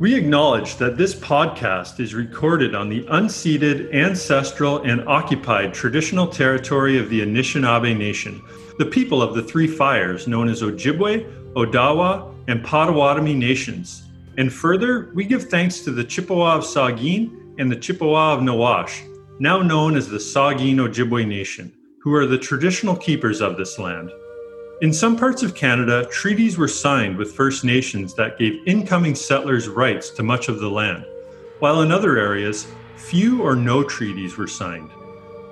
We acknowledge that this podcast is recorded on the unceded, ancestral, and occupied traditional territory of the Anishinaabe Nation, the people of the Three Fires known as Ojibwe, Odawa, and Potawatomi nations. And further, we give thanks to the Chippewa of Saugeen and the Chippewa of Nawash, now known as the Saugeen Ojibwe Nation, who are the traditional keepers of this land. In some parts of Canada, treaties were signed with First Nations that gave incoming settlers rights to much of the land, while in other areas, few or no treaties were signed.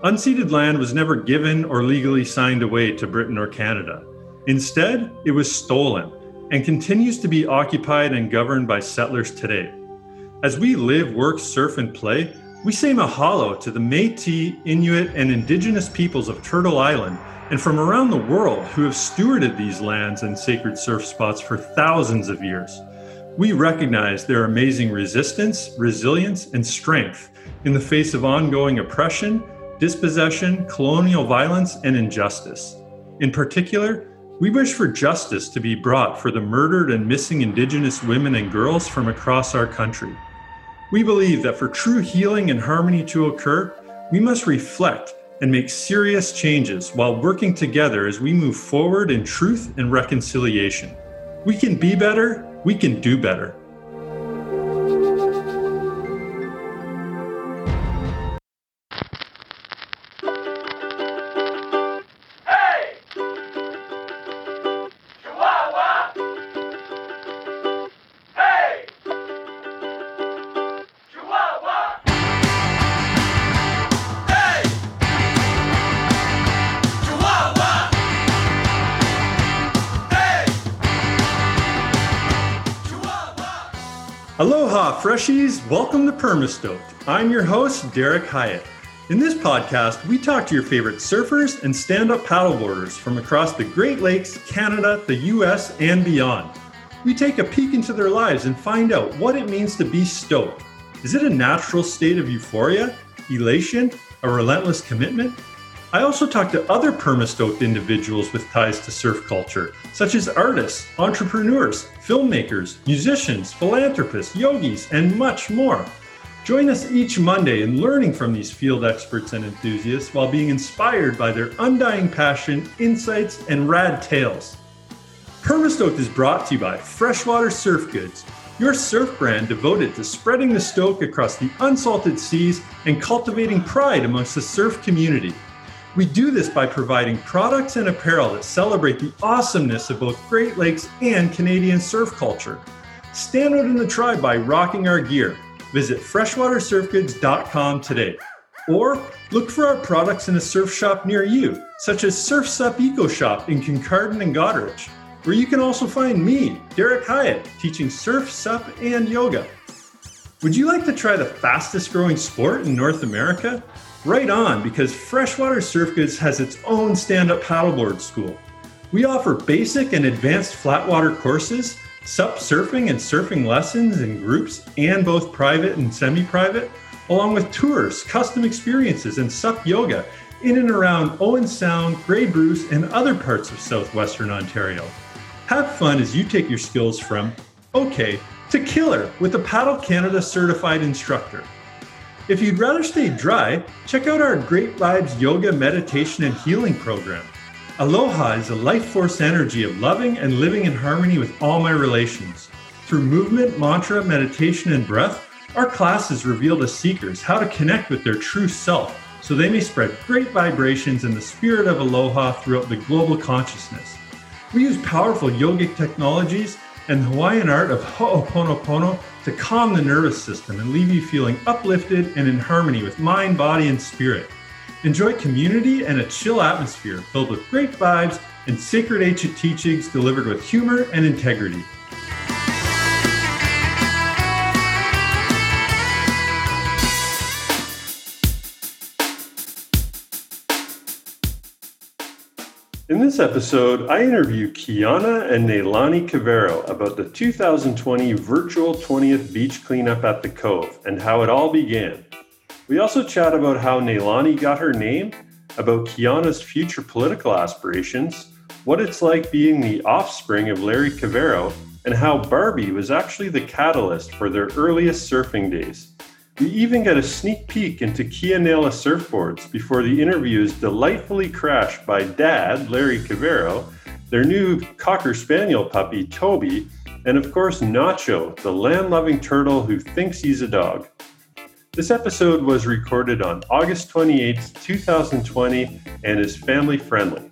Unceded land was never given or legally signed away to Britain or Canada. Instead, it was stolen and continues to be occupied and governed by settlers today. As we live, work, surf, and play, we say mahalo to the Metis, Inuit, and Indigenous peoples of Turtle Island and from around the world who have stewarded these lands and sacred surf spots for thousands of years. We recognize their amazing resistance, resilience, and strength in the face of ongoing oppression, dispossession, colonial violence, and injustice. In particular, we wish for justice to be brought for the murdered and missing Indigenous women and girls from across our country. We believe that for true healing and harmony to occur, we must reflect and make serious changes while working together as we move forward in truth and reconciliation. We can be better, we can do better. Freshies! Welcome to Permastoked. I'm your host, Derek Hyatt. In this podcast, we talk to your favorite surfers and stand up paddleboarders from across the Great Lakes, Canada, the US, and beyond. We take a peek into their lives and find out what it means to be stoked. Is it a natural state of euphoria, elation, a relentless commitment? I also talk to other permastoked individuals with ties to surf culture, such as artists, entrepreneurs, filmmakers, musicians, philanthropists, yogis, and much more. Join us each Monday in learning from these field experts and enthusiasts while being inspired by their undying passion, insights, and rad tales. Permastoked is brought to you by Freshwater Surf Goods, your surf brand devoted to spreading the stoke across the unsalted seas and cultivating pride amongst the surf community. We do this by providing products and apparel that celebrate the awesomeness of both Great Lakes and Canadian surf culture. Stand out in the tribe by rocking our gear. Visit freshwatersurfgoods.com today. Or look for our products in a surf shop near you, such as Surfs Up Eco Shop in Kincardine and Goderich, where you can also find me, Derek Hyatt, teaching surf, sup, and yoga. Would you like to try the fastest growing sport in North America? Right on, because Freshwater Surf Goods has its own stand up paddleboard school. We offer basic and advanced flatwater courses, SUP surfing and surfing lessons in groups and both private and semi private, along with tours, custom experiences, and SUP yoga in and around Owen Sound, Grey Bruce, and other parts of southwestern Ontario. Have fun as you take your skills from okay to killer with a Paddle Canada certified instructor. If you'd rather stay dry, check out our Great Vibes Yoga, Meditation, and Healing program. Aloha is the life force energy of loving and living in harmony with all my relations. Through movement, mantra, meditation, and breath, our classes reveal to seekers how to connect with their true self so they may spread great vibrations and the spirit of aloha throughout the global consciousness. We use powerful yogic technologies and the Hawaiian art of Ho'oponopono to calm the nervous system and leave you feeling uplifted and in harmony with mind, body, and spirit. Enjoy community and a chill atmosphere filled with great vibes and sacred ancient teachings delivered with humor and integrity. In this episode, I interview Kiana and Neilani Cavero about the 2020 virtual 20th beach cleanup at the Cove and how it all began. We also chat about how Neilani got her name, about Kiana's future political aspirations, what it's like being the offspring of Larry Cavero, and how Barbie was actually the catalyst for their earliest surfing days. We even get a sneak peek into Kia Nela surfboards before the interview is delightfully crashed by dad, Larry Cavero, their new Cocker Spaniel puppy, Toby, and of course, Nacho, the land loving turtle who thinks he's a dog. This episode was recorded on August 28, 2020, and is family friendly.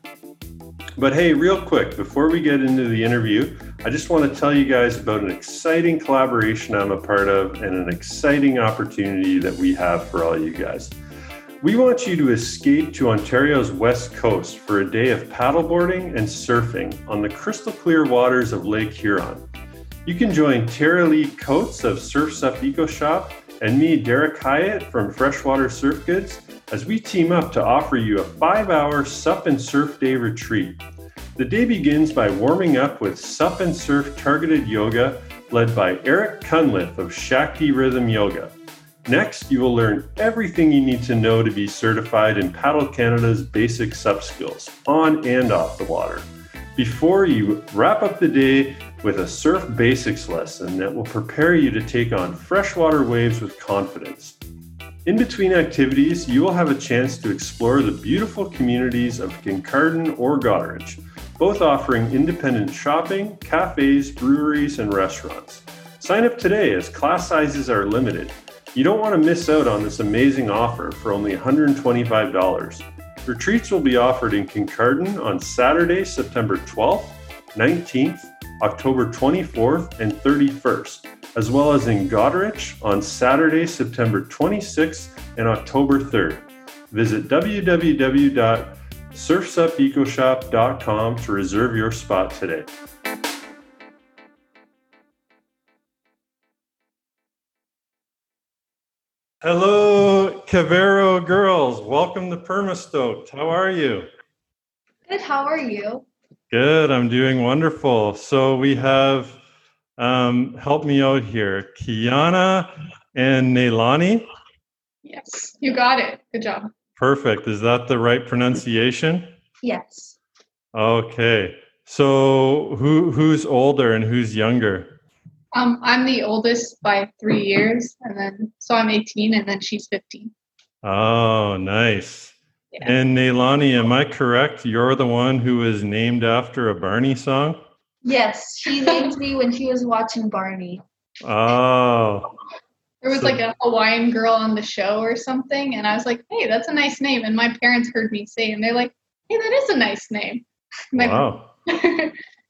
But hey, real quick, before we get into the interview, I just want to tell you guys about an exciting collaboration I'm a part of and an exciting opportunity that we have for all you guys. We want you to escape to Ontario's west coast for a day of paddleboarding and surfing on the crystal clear waters of Lake Huron. You can join Tara Lee Coates of Surfs Up Eco Shop and me, Derek Hyatt from Freshwater Surf Goods, as we team up to offer you a five hour SUP and Surf Day retreat. The day begins by warming up with SUP and Surf targeted yoga led by Eric Cunliffe of Shakti Rhythm Yoga. Next, you will learn everything you need to know to be certified in Paddle Canada's basic SUP skills on and off the water. Before you wrap up the day with a surf basics lesson that will prepare you to take on freshwater waves with confidence. In between activities, you will have a chance to explore the beautiful communities of Kincardine or Goderich, both offering independent shopping, cafes, breweries, and restaurants. Sign up today as class sizes are limited. You don't want to miss out on this amazing offer for only $125. Retreats will be offered in Kincardine on Saturday, September 12th, 19th, October 24th, and 31st as well as in Goderich on Saturday, September 26th and October 3rd. Visit www.surfsupecoshop.com to reserve your spot today. Hello, Cavero girls. Welcome to Permastoked. How are you? Good. How are you? Good. I'm doing wonderful. So we have um, help me out here. Kiana and Neilani. Yes, you got it. Good job. Perfect. Is that the right pronunciation? Yes. Okay. So who who's older and who's younger? Um, I'm the oldest by three years, and then so I'm 18, and then she's 15. Oh, nice. Yeah. And Neilani, am I correct? You're the one who was named after a Barney song? Yes, she named me when she was watching Barney. Oh. There was so, like a Hawaiian girl on the show or something, and I was like, "Hey, that's a nice name." And my parents heard me say, and they're like, "Hey, that is a nice name." wow.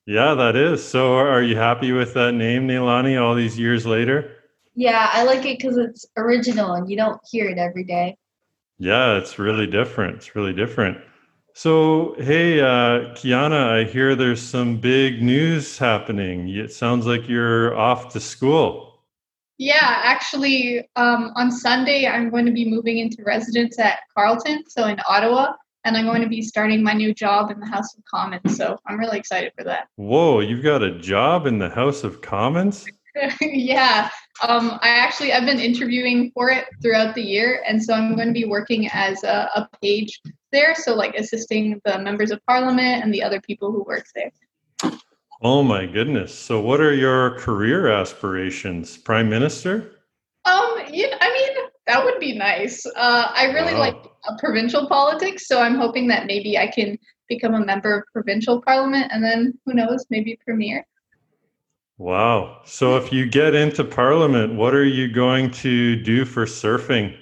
yeah, that is. So, are you happy with that name, Neilani, all these years later? Yeah, I like it because it's original and you don't hear it every day. Yeah, it's really different. It's really different. So, hey, uh, Kiana, I hear there's some big news happening. It sounds like you're off to school. Yeah, actually, um, on Sunday, I'm going to be moving into residence at Carleton, so in Ottawa, and I'm going to be starting my new job in the House of Commons. So I'm really excited for that. Whoa, you've got a job in the House of Commons? yeah, um, I actually I've been interviewing for it throughout the year, and so I'm going to be working as a, a page there, so like assisting the members of parliament and the other people who work there. Oh my goodness! So, what are your career aspirations, Prime Minister? Um, you know, I mean, that would be nice. Uh, I really wow. like uh, provincial politics, so I'm hoping that maybe I can become a member of provincial parliament, and then who knows, maybe premier. Wow! So, if you get into parliament, what are you going to do for surfing?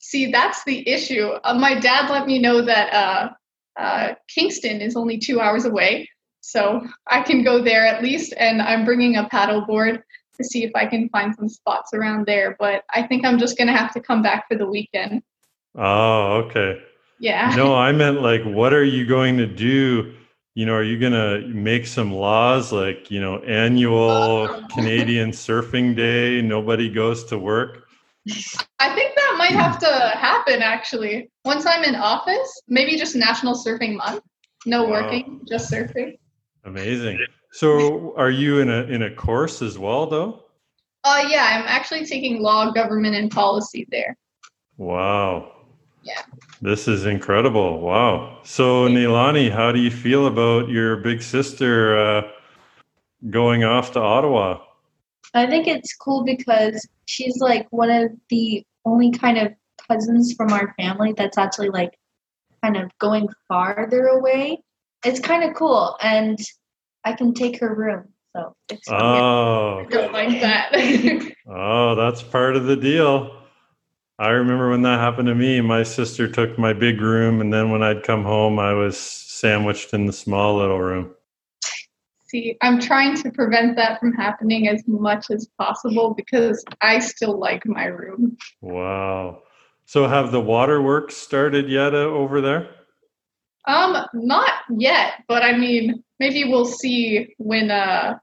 See, that's the issue. Uh, my dad let me know that uh, uh, Kingston is only two hours away, so I can go there at least. And I'm bringing a paddle board to see if I can find some spots around there. But I think I'm just gonna have to come back for the weekend. Oh, okay. Yeah. No, I meant like, what are you going to do? You know, are you gonna make some laws like you know annual oh. Canadian Surfing Day? Nobody goes to work. I think that might have to happen actually. Once I'm in office, maybe just National Surfing Month. No wow. working, just surfing. Amazing. So, are you in a in a course as well, though? Uh, yeah, I'm actually taking law, government, and policy there. Wow. Yeah. This is incredible. Wow. So, Neilani, how do you feel about your big sister uh, going off to Ottawa? I think it's cool because she's like one of the only kind of cousins from our family that's actually like kind of going farther away. It's kind of cool, and I can take her room. So it's oh, I don't like that. oh, that's part of the deal. I remember when that happened to me. My sister took my big room, and then when I'd come home, I was sandwiched in the small little room. See, I'm trying to prevent that from happening as much as possible because I still like my room. Wow. So, have the waterworks started yet uh, over there? Um, not yet, but I mean, maybe we'll see when uh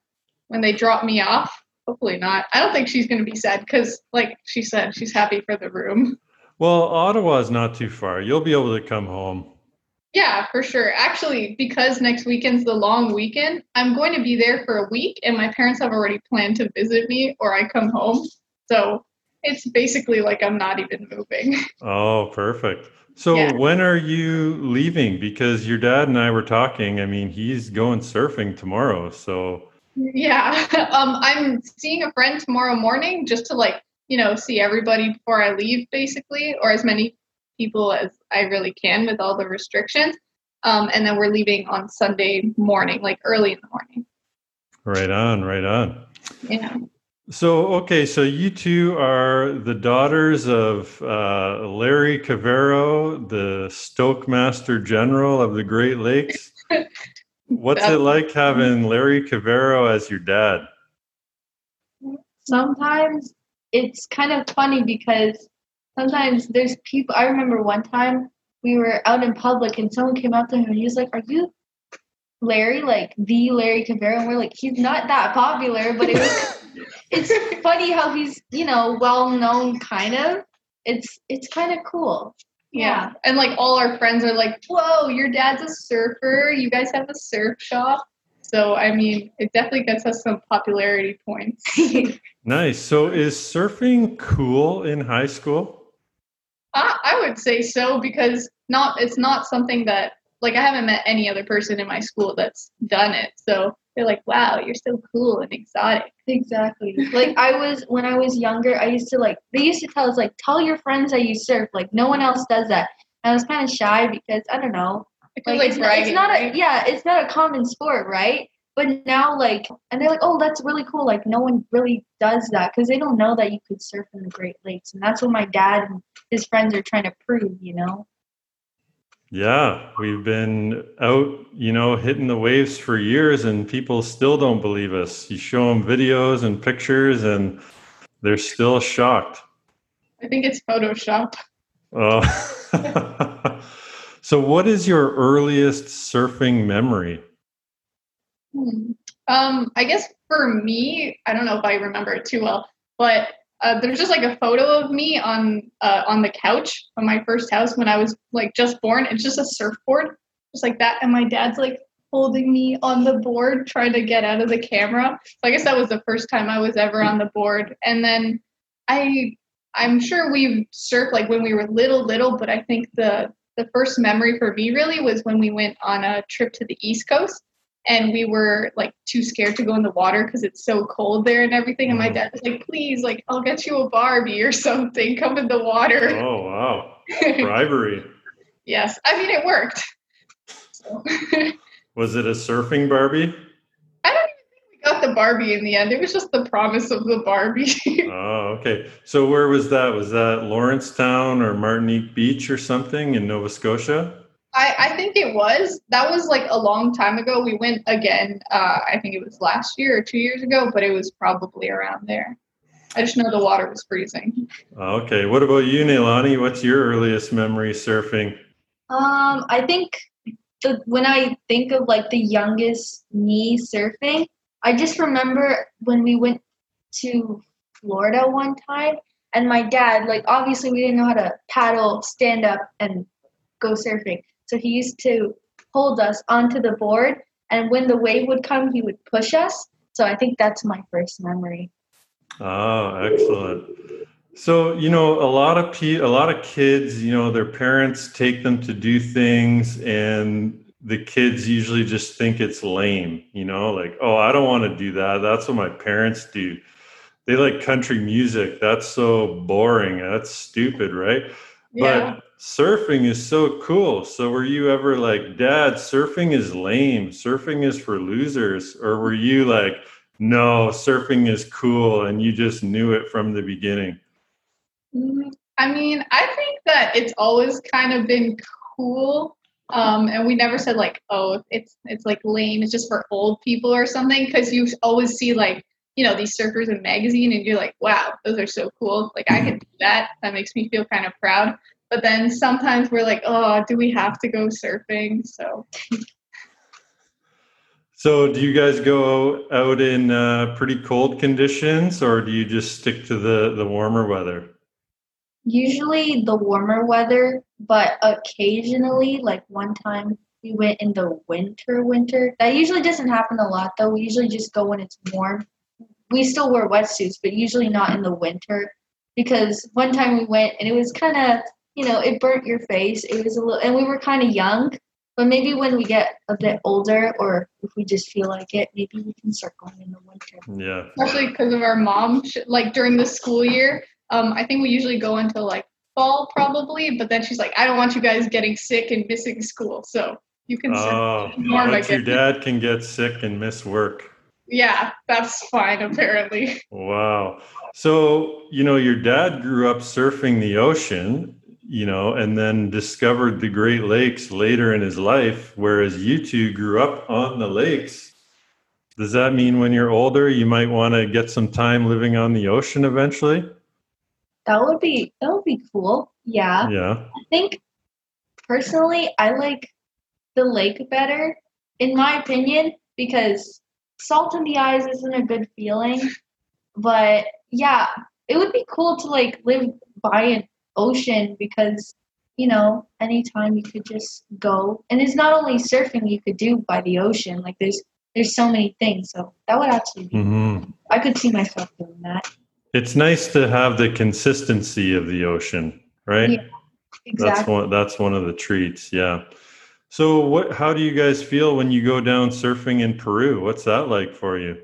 when they drop me off. Hopefully not. I don't think she's going to be sad because, like she said, she's happy for the room. Well, Ottawa's not too far. You'll be able to come home. Yeah, for sure. Actually, because next weekend's the long weekend, I'm going to be there for a week, and my parents have already planned to visit me or I come home. So it's basically like I'm not even moving. Oh, perfect. So Yeah. when are you leaving? Because your dad and I were talking. I mean, he's going surfing tomorrow. So yeah. Um, I'm seeing a friend tomorrow morning just to like, you know, see everybody before I leave, basically, or as many people as I really can with all the restrictions. Um, and then we're leaving on Sunday morning, like early in the morning. right on, right on. Yeah. So okay, so you two are the daughters of uh, Larry Cavero, the Stoke Master General of the Great Lakes. What's it like having Larry Cavero as your dad? sometimes it's kind of funny because sometimes there's people. I remember one time we were out in public and someone came up to him and he was like, "Are you Larry? Like the Larry Cavero?" And we're like, "He's not that popular, but it was." It's funny how he's you know well known, kind of. It's it's kind of cool. Yeah. And like all our friends are like, whoa, your dad's a surfer. You guys have a surf shop. So, I mean, it definitely gets us some popularity points. Nice. So is surfing cool in high school? I, I would say so because not it's not something that like I haven't met any other person in my school that's done it. So they're like, wow, you're so cool and exotic. Exactly. Like I was when I was younger, I used to like they used to tell us like tell your friends that you surf. Like no one else does that. And I was kind of shy because I don't know. Like, like it's, not, it's not a yeah, it's not a common sport, right? But now like and they're like, "Oh, that's really cool." Like no one really does that cuz they don't know that you could surf in the Great Lakes. And that's what my dad and his friends are trying to prove, you know. Yeah, we've been out, you know, hitting the waves for years and people still don't believe us. You show them videos and pictures and they're still shocked. I think it's Photoshop. Oh. so what is your earliest surfing memory? Hmm. Um, I guess for me, I don't know if I remember it too well, but uh, there's just like a photo of me on uh, on the couch on my first house when I was like just born. It's just a surfboard, just like that, and my dad's like holding me on the board, trying to get out of the camera. So I guess that was the first time I was ever on the board, and then I I'm sure we've surfed like when we were little, little, but I think the the first memory for me really was when we went on a trip to the East Coast and we were like too scared to go in the water because it's so cold there and everything. And my mm. dad was like, "Please, like I'll get you a Barbie or something. Come in the water." Oh, wow. Bribery. yes, I mean it worked. So, Was it a surfing Barbie? I don't even think we got the Barbie in the end. It was just the promise of the Barbie. Oh, okay. So where was that? Was that Lawrencetown or Martinique Beach or something in Nova Scotia? I, I think it was. That was like a long time ago. We went again. Uh, I think it was last year or two years ago, but it was probably around there. I just know the water was freezing. Okay. What about you, Neilani? What's your earliest memory surfing? Um, I think the when I think of like the youngest me surfing, I just remember when we went to Florida one time and my dad, like obviously we didn't know how to paddle, stand up and go surfing. So he used to hold us onto the board and when the wave would come he would push us. So I think that's my first memory. Oh, excellent. So, you know, a lot of pe- a lot of kids, you know, their parents take them to do things and the kids usually just think it's lame, you know, like, oh, I don't want to do that. That's what my parents do. They like country music. That's so boring. That's stupid, right? Yeah. But surfing is so cool. So were you ever like, Dad, surfing is lame. Surfing is for losers. Or were you like, no, surfing is cool and you just knew it from the beginning? Mm, I mean, I think that it's always kind of been cool. Um, and we never said like, oh, it's it's like lame. It's just for old people or something. Because you always see like, you know, these surfers in magazine, and you're like, wow, those are so cool. Like I can do that. That makes me feel kind of proud. But then sometimes we're like, oh, do we have to go surfing? So So, do you guys go out in uh, pretty cold conditions, or do you just stick to the the warmer weather? Usually the warmer weather, but occasionally, like one time we went in the winter, winter. That usually doesn't happen a lot though. We usually just go when it's warm. We still wear wetsuits, but usually not in the winter because one time we went and it was kind of, you know, it burnt your face. It was a little, and we were kind of young. But maybe when we get a bit older, or if we just feel like it, maybe we can start going in the winter. Yeah. especially because of our mom, sh- like during the school year, um, I think we usually go until like fall probably. But then she's like, I don't want you guys getting sick and missing school, so you can. Oh, warm, I but your dad can get sick and miss work. Yeah, that's fine apparently. Wow. So, you know, your dad grew up surfing the ocean, you know, and then discovered the Great Lakes later in his life, whereas you two grew up on the lakes. Does that mean when you're older, you might want to get some time living on the ocean eventually? That would be that would be cool. Yeah. Yeah. I think personally, I like the lake better, in my opinion, because salt in the eyes isn't a good feeling. But yeah, it would be cool to like live by an ocean because you know anytime you could just go, and it's not only surfing you could do by the ocean. Like there's there's so many things, so that would actually be. hmm I could see myself doing that. It's nice to have the consistency of the ocean, right? Yeah, exactly. That's one that's one of the treats, yeah. So what how do you guys feel when you go down surfing in Peru? What's that like for you?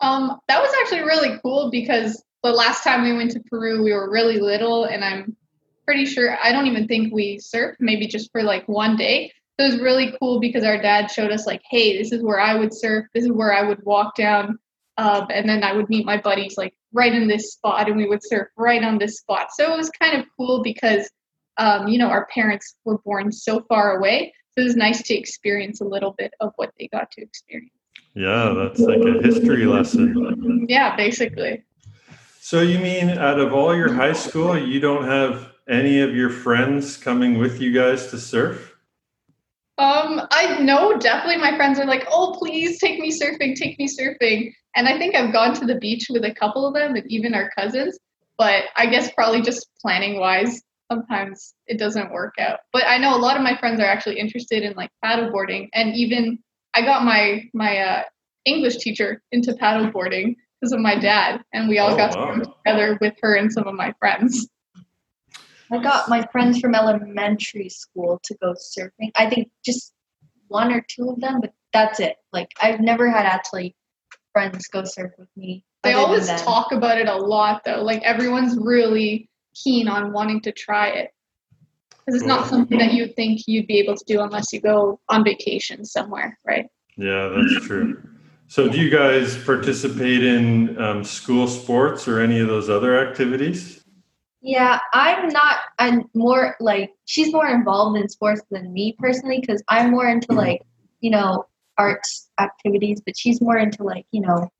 Um, that was actually really cool because the last time we went to Peru, we were really little, and I'm pretty sure I don't even think we surfed, maybe just for like one day. So it was really cool because our dad showed us like, hey, this is where I would surf, this is where I would walk down, um, and then I would meet my buddies like right in this spot, and we would surf right on this spot. So it was kind of cool because, um, you know, our parents were born so far away, so it was nice to experience a little bit of what they got to experience. Yeah, that's like a history lesson. Yeah, basically. So you mean out of all your high school, you don't have any of your friends coming with you guys to surf? Um, I know definitely my friends are like, oh, please take me surfing, take me surfing. And I think I've gone to the beach with a couple of them and even our cousins. But I guess probably just planning wise, sometimes it doesn't work out. But I know a lot of my friends are actually interested in like paddleboarding. And even I got my my uh, English teacher into paddleboarding because of my dad. And we all Oh, got wow. together with her and some of my friends. I got my friends from elementary school to go surfing. I think just one or two of them, but that's it. Like I've never had actually friends go surf with me. They always talk about it a lot, though. Like everyone's really keen on wanting to try it because it's not something that you think you'd be able to do unless you go on vacation somewhere, right? Yeah, that's true. So do you guys participate in um, school sports or any of those other activities? Yeah, I'm not. I'm more like she's more involved in sports than me personally because I'm more into like you know arts activities, but she's more into like you know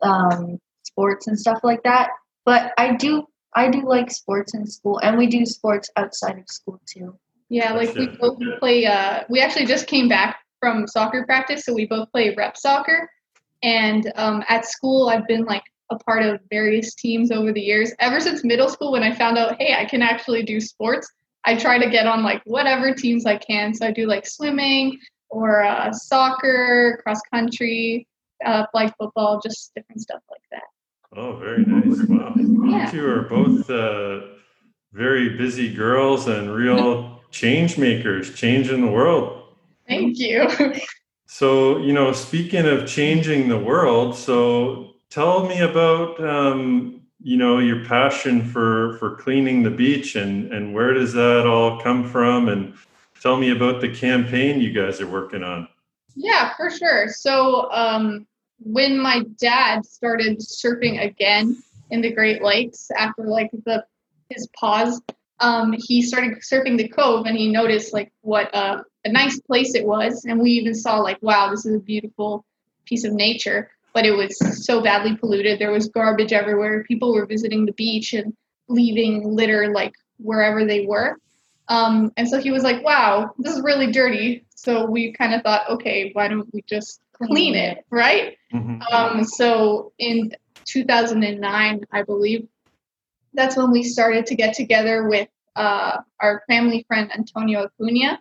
um, sports and stuff like that. But I do I do like sports in school, and we do sports outside of school too. Yeah, like we Gotcha. both play. Uh, we actually just came back from soccer practice, so we both play rep soccer. And um, at school, I've been like a part of various teams over the years. Ever since middle school, when I found out, hey, I can actually do sports, I try to get on like whatever teams I can. So I do like swimming or uh, soccer, cross country, uh, flag football, just different stuff like that. Oh, very nice. Wow. You Yeah. two are both uh, very busy girls and real change makers, changing the world. Thank you. So, you know, speaking of changing the world, so tell me about um, you know your passion for for cleaning the beach and and where does that all come from and tell me about the campaign you guys are working on. Yeah, for sure. So, um, when my dad started surfing again in the Great Lakes after like the his pause, um, he started surfing the cove and he noticed like what uh, a nice place it was, and we even saw like, wow, this is a beautiful piece of nature. But it was so badly polluted. There was garbage everywhere. People were visiting the beach and leaving litter like wherever they were. Um, and so he was like, wow, this is really dirty. So we kind of thought, okay, why don't we just clean it, right? Mm-hmm. Um, so in 2009, I believe, that's when we started to get together with uh, our family friend Antonio Acuna,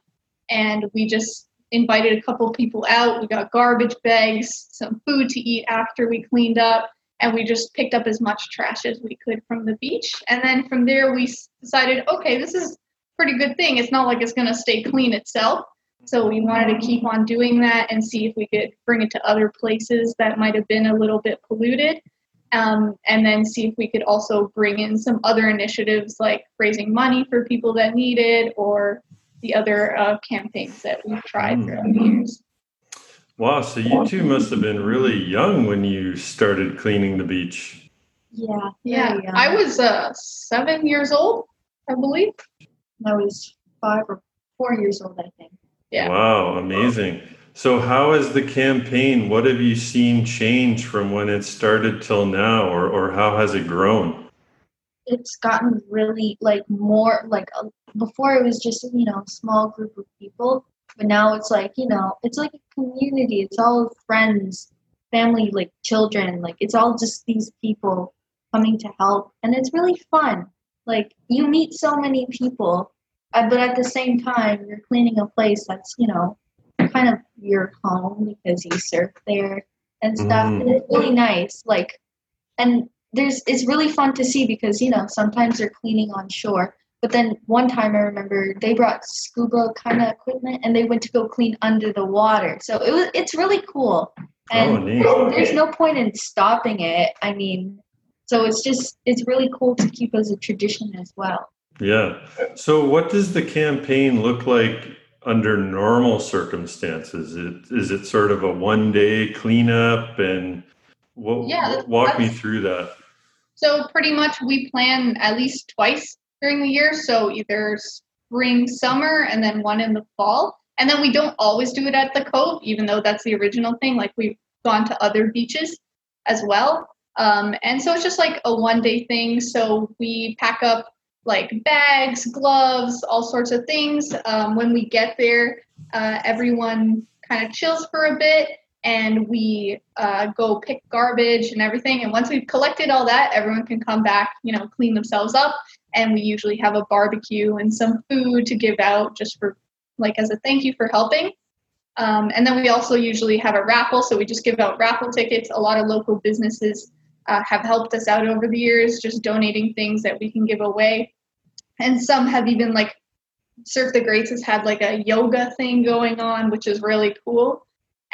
and we just invited a couple people out. We got garbage bags, some food to eat after we cleaned up, and we just picked up as much trash as we could from the beach. And then from there, we decided, okay, this is pretty good thing. It's not like it's going to stay clean itself. So we wanted to keep on doing that and see if we could bring it to other places that might have been a little bit polluted. Um, and then see if we could also bring in some other initiatives like raising money for people that need it or the other uh, campaigns that we've tried throughout the mm. years. Wow, so you two must have been really young when you started cleaning the beach. Yeah, yeah. I was uh, seven years old, I believe. I was five or four years old, I think. Yeah. Wow, amazing. So, how has the campaign? What have you seen change from when it started till now, or or how has it grown? It's gotten really like more like uh, before. It was just you know small group of people, but now it's like you know it's like a community. It's all friends, family, like children. Like it's all just these people coming to help, and it's really fun. Like you meet so many people uh, but at the same time, you're cleaning a place that's, you know, kind of your home because you surf there and stuff. Mm. And it's really nice. Like, and there's, it's really fun to see because, you know, sometimes they're cleaning on shore. But then one time I remember they brought scuba kind of equipment and they went to go clean under the water. So it was, it's really cool. And oh, there's no point in stopping it. I mean, so it's just, it's really cool to keep as a tradition as well. Yeah. So, what does the campaign look like under normal circumstances? It, is it sort of a one day cleanup? And what, yeah, walk me through that. So, pretty much we plan at least twice during the year. So, either spring, summer, and then one in the fall. And then we don't always do it at the Cove, even though that's the original thing. Like, we've gone to other beaches as well. Um, and so it's just like a one day thing. So we pack up like bags, gloves, all sorts of things. Um, when we get there, uh, everyone kind of chills for a bit and we uh, go pick garbage and everything. And once we've collected all that, everyone can come back, you know, clean themselves up. And we usually have a barbecue and some food to give out just for, like, as a thank you for helping. Um, and then we also usually have a raffle. So we just give out raffle tickets. A lot of local businesses uh, have helped us out over the years, just donating things that we can give away and some have even like Surf the Greats has had like a yoga thing going on, which is really cool.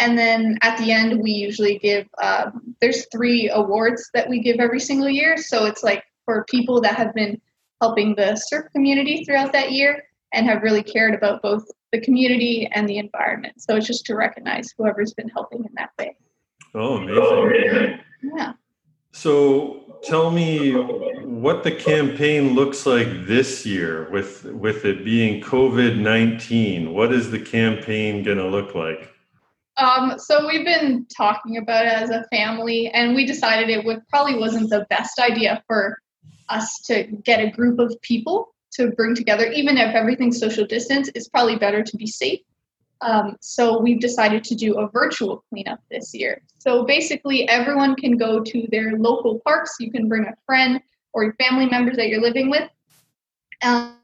And then at the end, we usually give, um, there's three awards that we give every single year. So it's like for people that have been helping the surf community throughout that year and have really cared about both the community and the environment. So it's just to recognize whoever's been helping in that way. Oh, amazing. Yeah. So tell me what the campaign looks like this year with with it being COVID nineteen. What is the campaign going to look like? Um, so we've been talking about it as a family, and we decided it would probably wasn't the best idea for us to get a group of people to bring together, even if everything's social distance. It's probably better to be safe. Um, so we've decided to do a virtual cleanup this year. So basically, everyone can go to their local parks. You can bring a friend or your family members that you're living with. Um,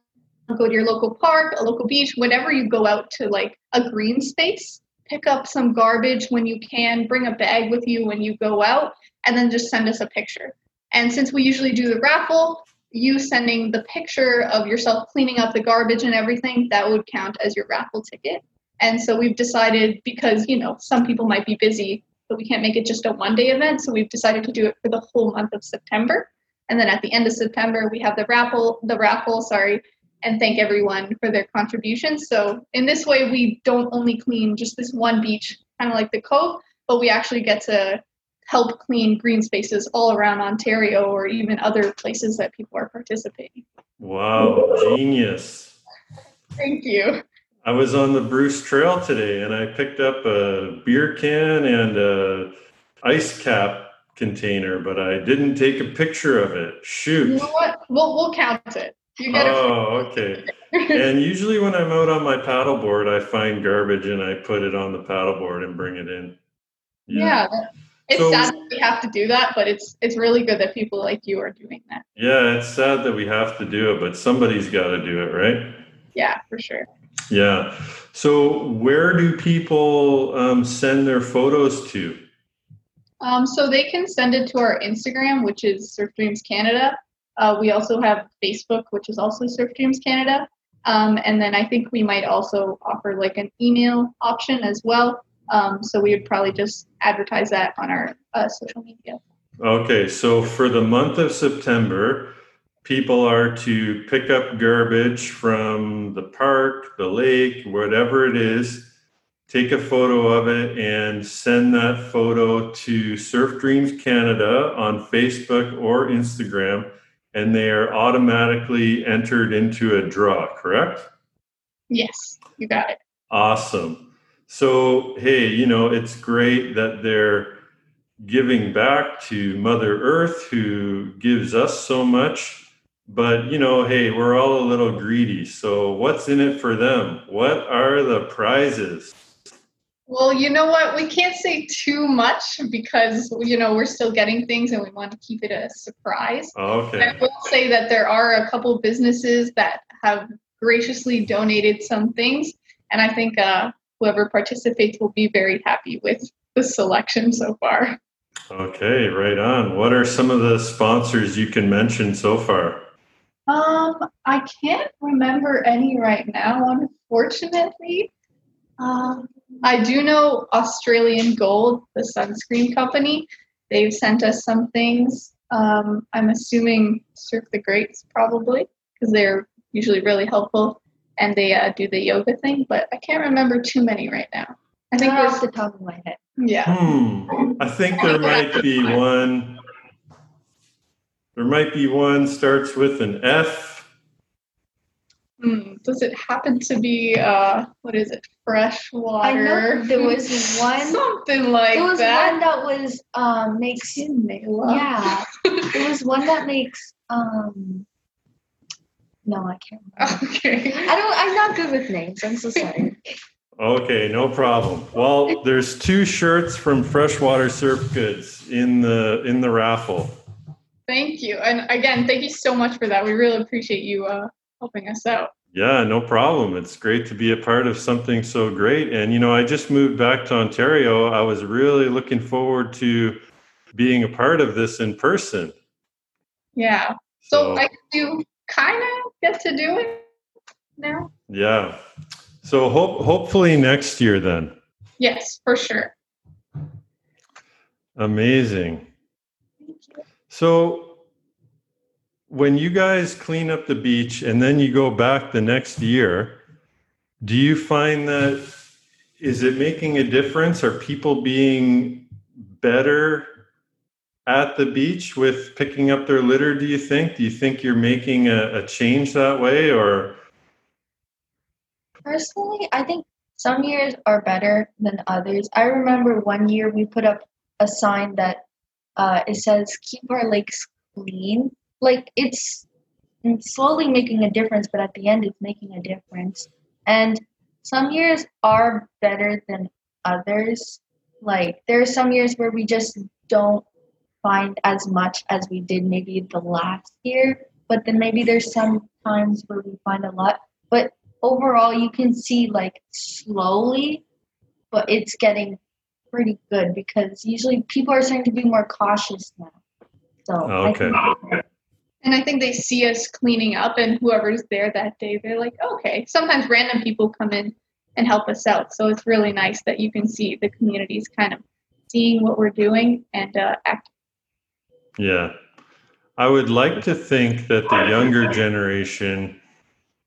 go to your local park, a local beach, whenever you go out to like a green space. Pick up some garbage when you can. Bring a bag with you when you go out, and then just send us a picture. And since we usually do the raffle, you sending the picture of yourself cleaning up the garbage and everything, that would count as your raffle ticket. And so we've decided because, you know, some people might be busy, but we can't make it just a one day event. So we've decided to do it for the whole month of September. And then at the end of September, we have the raffle, the raffle, sorry, and thank everyone for their contributions. So in this way, we don't only clean just this one beach, kind of like the Cove, but we actually get to help clean green spaces all around Ontario or even other places that people are participating. Wow, genius. Thank you. I was on the Bruce Trail today and I picked up a beer can and a ice cap container, but I didn't take a picture of it. Shoot. You know what? We'll we'll count it. Oh, okay. and usually when I'm out on my paddleboard, I find garbage and I put it on the paddleboard and bring it in. yeah. that- It's So- sad that we have to do that, but it's it's really good that people like you are doing that. Yeah, it's sad that we have to do it, but somebody's got to do it, right? Yeah, for sure. Yeah. So where do people um, send their photos to? Um, so they can send it to our Instagram, which is Surf Dreams Canada. Uh, we also have Facebook, which is also Surf Dreams Canada. Um, and then I think we might also offer like an email option as well. Um, so we would probably just advertise that on our uh, social media. Okay, so for the month of September, people are to pick up garbage from the park, the lake, whatever it is, take a photo of it and send that photo to Surf Dreams Canada on Facebook or Instagram, and they are automatically entered into a draw, correct? Yes, you got it. Awesome. So, hey, you know, it's great that they're giving back to Mother Earth, who gives us so much. But, you know, hey, we're all a little greedy. So, what's in it for them? What are the prizes? Well, you know what? We can't say too much because you know we're still getting things and we want to keep it a surprise. Okay. I will say that there are a couple businesses that have graciously donated some things, and I think uh, whoever participates will be very happy with the selection so far. Okay, right on. What are some of the sponsors you can mention so far? Um, I can't remember any right now, unfortunately. Um, I do know Australian Gold, the sunscreen company. They've sent us some things. Um, I'm assuming Surf the Greats probably because they're usually really helpful and they uh, do the yoga thing, but I can't remember too many right now. I think Not off the top of my head. yeah. Hmm. I think there might be one. There might be one starts with an F. Hmm, does it happen to be uh, what is it? Fresh water. I know there was one. something like There was that. one that was um makes Nayla. yeah. There was one that makes um. No, I can't. Remember. Okay. I don't. I'm not good with names. I'm so sorry. Okay, no problem. Well, there's two shirts from Freshwater Surf Goods in the in the raffle. Thank you. And again, thank you so much for that. We really appreciate you uh, helping us out. Yeah, no problem. It's great to be a part of something so great. And you know, I just moved back to Ontario. I was really looking forward to being a part of this in person. Yeah. So I do kind of get to do it now. yeah. So hope hopefully next year then. Yes, for sure. Amazing. So when you guys clean up the beach and then you go back the next year, do you find that is it making a difference? Are people being better at the beach with picking up their litter, do you think? Do you think you're making a, a change that way or Personally, I think some years are better than others. I remember one year we put up a sign that uh, it says "Keep our lakes clean." Like it's slowly making a difference, but at the end, it's making a difference. And some years are better than others. Like there are some years where we just don't find as much as we did maybe the last year, but then maybe there's some times where we find a lot. But overall you can see like slowly but it's getting pretty good because usually people are starting to be more cautious now so Okay. And I think they see us cleaning up, and whoever's there that day, they're like, okay. Sometimes random people come in and help us out. So it's really nice that you can see the communities kind of seeing what we're doing and uh, act. Yeah. I would like to think that the younger generation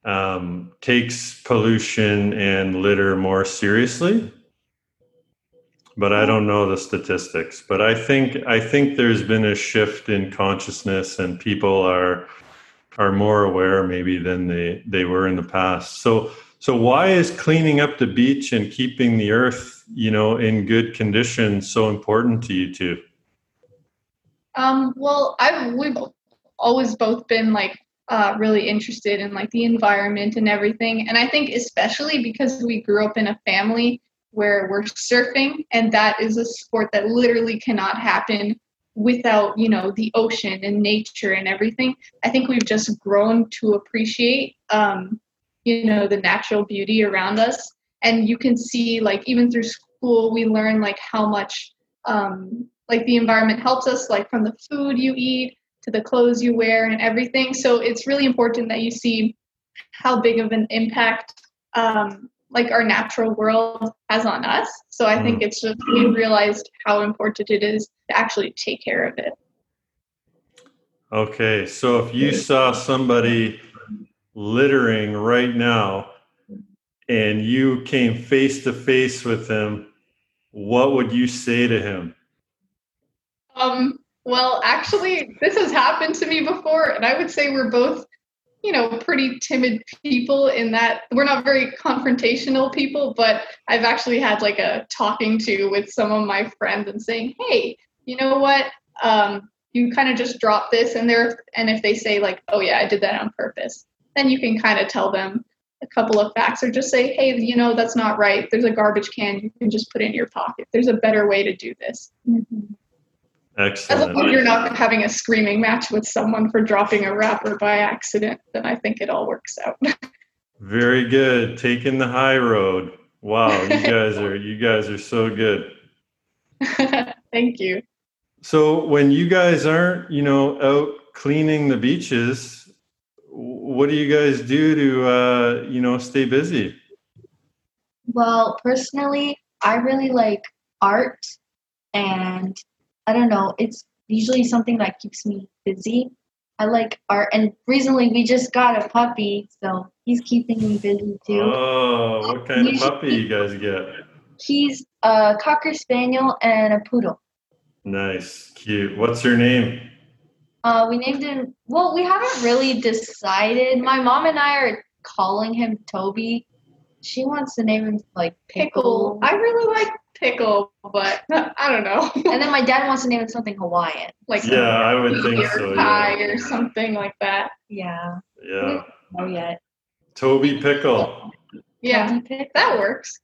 um, takes pollution and litter more seriously but I don't know the statistics. But I think I think there's been a shift in consciousness, and people are are more aware maybe than they they were in the past. So so why is cleaning up the beach and keeping the earth you know in good condition so important to you two? Um, well, I've we've always both been like uh, really interested in like the environment and everything, and I think especially because we grew up in a family where we're surfing and that is a sport that literally cannot happen without you know the ocean and nature and everything. I think we've just grown to appreciate um, you know the natural beauty around us. And you can see like even through school we learn like how much um, like the environment helps us like from the food you eat to the clothes you wear and everything. So it's really important that you see how big of an impact um, like our natural world has on us. So I think mm. it's just we realized how important it is to actually take care of it. Okay, so if you saw somebody littering right now and you came face to face with him, what would you say to him? Um, well, actually, this has happened to me before, and I would say we're both you know, pretty timid people in that we're not very confrontational people, but I've actually had like a talking to with some of my friends and saying, hey, you know what? Um, you kind of just drop this and there and if they say like, oh yeah, I did that on purpose, then you can kind of tell them a couple of facts or just say, hey, you know, that's not right. There's a garbage can you can just put in your pocket. There's a better way to do this. Mm-hmm. Excellent. As long as you're not having a screaming match with someone for dropping a wrapper by accident, then I think it all works out. Very good. Taking the high road. Wow, you guys are you guys are so good. Thank you. So when you guys aren't, you know, out cleaning the beaches, what do you guys do to uh, you know, stay busy? Well, personally, I really like art and I don't know. It's usually something that keeps me busy. I like art, and recently we just got a puppy, so he's keeping me busy too. Oh, what kind usually, of puppy you guys get? He's a cocker spaniel and a poodle. Nice, cute. What's her name? Uh, we named him. Well, we haven't really decided. My mom and I are calling him Toby. She wants to name him like Pickle. Pickle. I really like pickle, but I don't know. and then my dad wants to name it something Hawaiian. Like yeah, I would think so. Pie yeah. or something like that. Yeah. Yeah. Oh yeah. Toby Pickle. Yeah, Pickle. that works.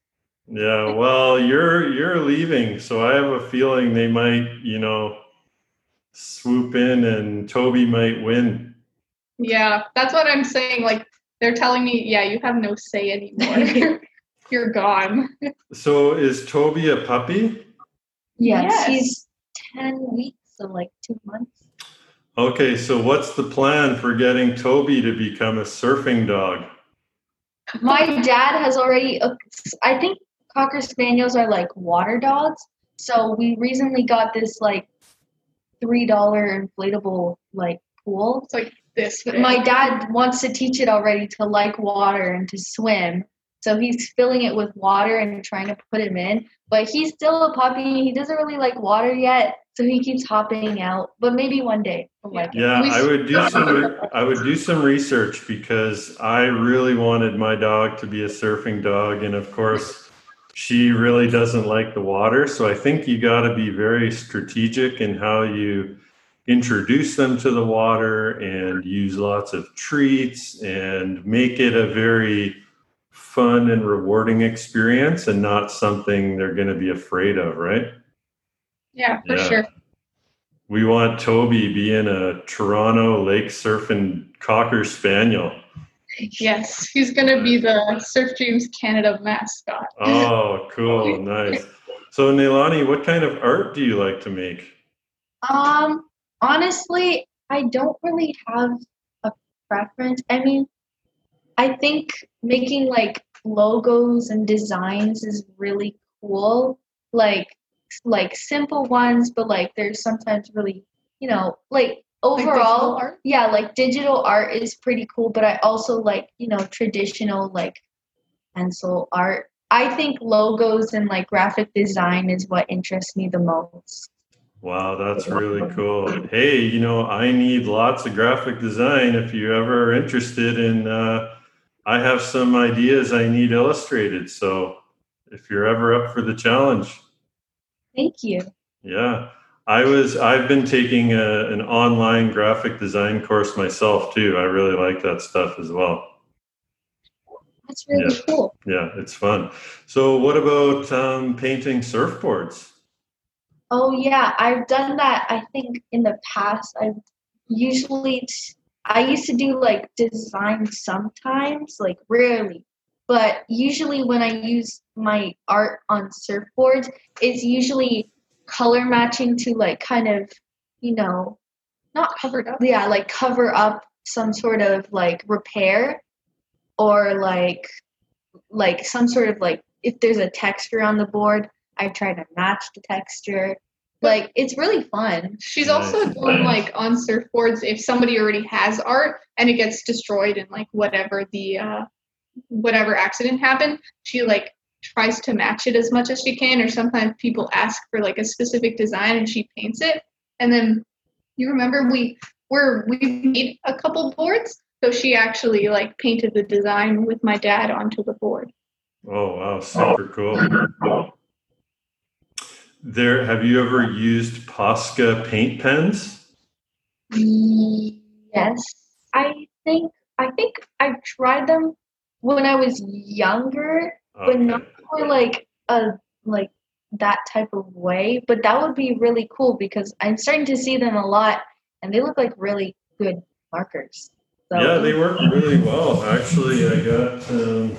Yeah, well, you're you're leaving, so I have a feeling they might, you know, swoop in and Toby might win. Yeah, that's what I'm saying. Like they're telling me, yeah, you have no say anymore. you're gone. so is Toby a puppy? Yes, yes, he's 10 weeks, so like two months. Okay, so what's the plan for getting Toby to become a surfing dog? My dad has already, I think Cocker Spaniels are like water dogs. So we recently got this like $3 inflatable like pool. It's like this. My dad wants to teach it already to like water and to swim. So he's filling it with water and trying to put him in. But he's still a puppy. He doesn't really like water yet. So he keeps hopping out. But maybe one day oh like Yeah, I would do some I would do some research because I really wanted my dog to be a surfing dog. And of course she really doesn't like the water. So I think you gotta be very strategic in how you introduce them to the water and use lots of treats and make it a very fun and rewarding experience and not something they're going to be afraid of, right? Yeah, for yeah. sure. We want Toby being a Toronto lake surfing cocker spaniel. Yes, he's going to be the Surf Dreams Canada mascot. Oh, cool. nice. So, Neilani, what kind of art do you like to make? Um, honestly, I don't really have a preference. I mean, I think making like logos and designs is really cool. Like like simple ones, but like there's sometimes really, you know, like overall Like art? yeah, like digital art is pretty cool, but I also like, you know, traditional like pencil art. I think logos and like graphic design is what interests me the most. Wow, that's really cool. Hey, you know, I need lots of graphic design if you ever are interested in uh I have some ideas I need illustrated. So if you're ever up for the challenge, Thank you. yeah. I was I've been taking a, an online graphic design course myself too. I really like that stuff as well. That's really Yeah. cool. Yeah, it's fun. So what about um, painting surfboards? Oh yeah, I've done that. I think in the past, I've usually I used to do like design sometimes, like rarely, but usually when I use my art on surfboards, it's usually color matching to like kind of, you know, not Covered up. yeah, like cover up some sort of like repair or like like some sort of like if there's a texture on the board, I try to match the texture. Like it's really fun. She's also doing like on surfboards if somebody already has art and it gets destroyed in like whatever the uh whatever accident happened, she like tries to match it as much as she can or sometimes people ask for like a specific design and she paints it. And then you remember we were we made a couple boards. So she actually like painted the design with my dad onto the board. Oh wow, super cool. There have you ever used Posca paint pens? Yes. I think I think I tried them when I was younger, but not for like a like that type of way. But that would be really cool because I'm starting to see them a lot and they look like really good markers. So Yeah, they work really well. Actually, I got um,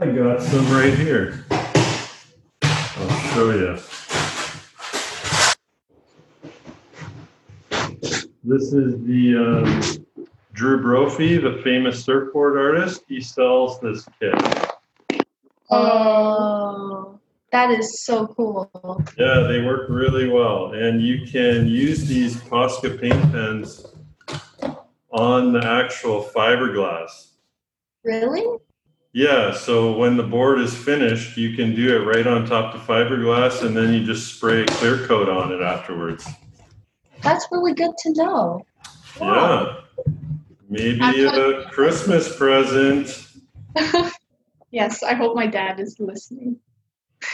I got some right here. Show you. This is the um, Drew Brophy, the famous surfboard artist. He sells this kit. Oh, that is so cool. Yeah, they work really well, and you can use these Posca paint pens on the actual fiberglass. Really? Yeah, so when the board is finished, you can do it right on top of fiberglass, and then you just spray a clear coat on it afterwards. That's really good to know. Yeah, maybe a Christmas present. yes, I hope my dad is listening.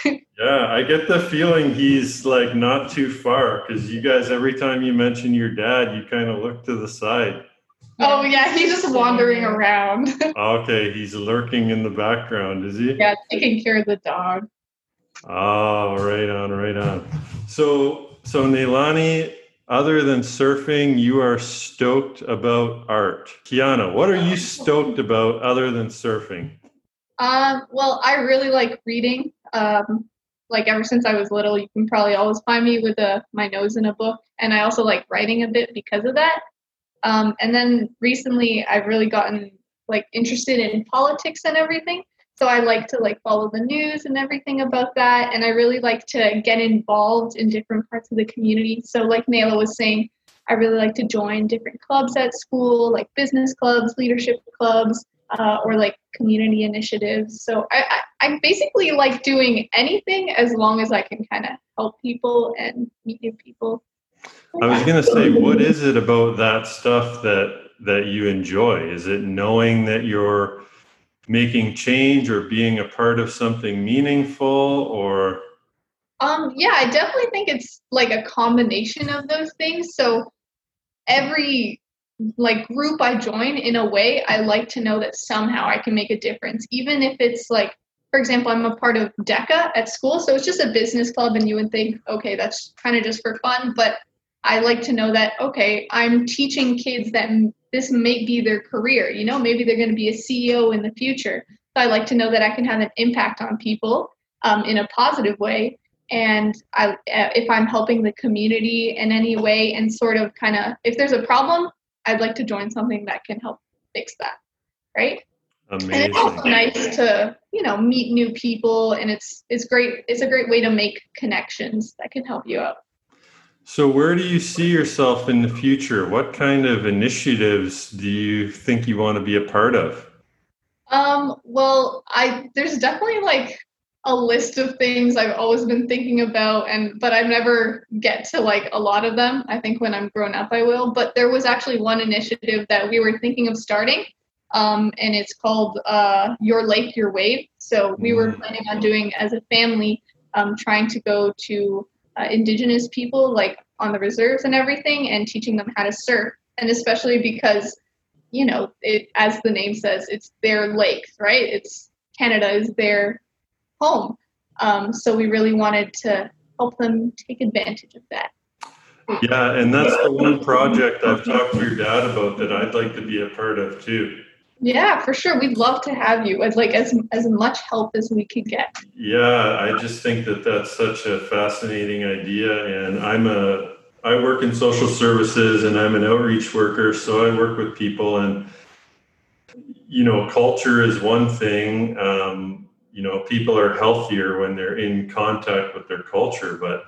Yeah, I get the feeling he's like not too far because you guys, every time you mention your dad, you kind of look to the side. Oh yeah, he's just wandering around. Okay, he's lurking in the background, is he? yeah, taking care of the dog. Oh, right on, right on. So, so Neilani, other than surfing, you are stoked about art. Kiana, what are you stoked about other than surfing? Um, well, I really like reading. Um, like ever since I was little, you can probably always find me with a, my nose in a book, and I also like writing a bit because of that. Um, and then recently, I've really gotten like interested in politics and everything. So I like to like follow the news and everything about that, and I really like to get involved in different parts of the community. So like Nayla was saying, I really like to join different clubs at school, like business clubs, leadership clubs, uh, or like community initiatives. So I, I, I basically like doing anything as long as I can kind of help people and meet new people. I was gonna say, what is it about that stuff that that you enjoy? Is it knowing that you're making change or being a part of something meaningful or Um, yeah, I definitely think it's like a combination of those things. So every like group I join in a way, I like to know that somehow I can make a difference, even if it's like, for example, I'm a part of DECA at school, so it's just a business club, and you would think, okay, that's kind of just for fun, but I like to know that okay, I'm teaching kids that this may be their career. You know, maybe they're going to be a CEO in the future. So I like to know that I can have an impact on people um, in a positive way and I, uh, if I'm helping the community in any way and sort of kind of if there's a problem, I'd like to join something that can help fix that, right? And it's also nice to, you know, meet new people and it's it's great it's a great way to make connections that can help you out. So, where do you see yourself in the future? What kind of initiatives do you think you want to be a part of? Um, well, I there's definitely like a list of things I've always been thinking about and but I've never get to like a lot of them. I think when I'm grown up I will. But there was actually one initiative that we were thinking of starting. Um, and it's called uh, Your Lake, Your Wave. So we were Mm. planning on doing as a family, um, trying to go to uh, indigenous people like on the reserves and everything and teaching them how to surf. And especially because, you know, it, as the name says, it's their lakes, right? It's Canada is their home. Um, so we really wanted to help them take advantage of that. Yeah, and that's the one project I've talked to your dad about that I'd like to be a part of too. Yeah, for sure. We'd love to have you as like as as much help as we could get. Yeah, I just think that that's such a fascinating idea. And I'm a, I work in social services and I'm an outreach worker. So I work with people and, you know, culture is one thing. Um, you know, people are healthier when they're in contact with their culture. But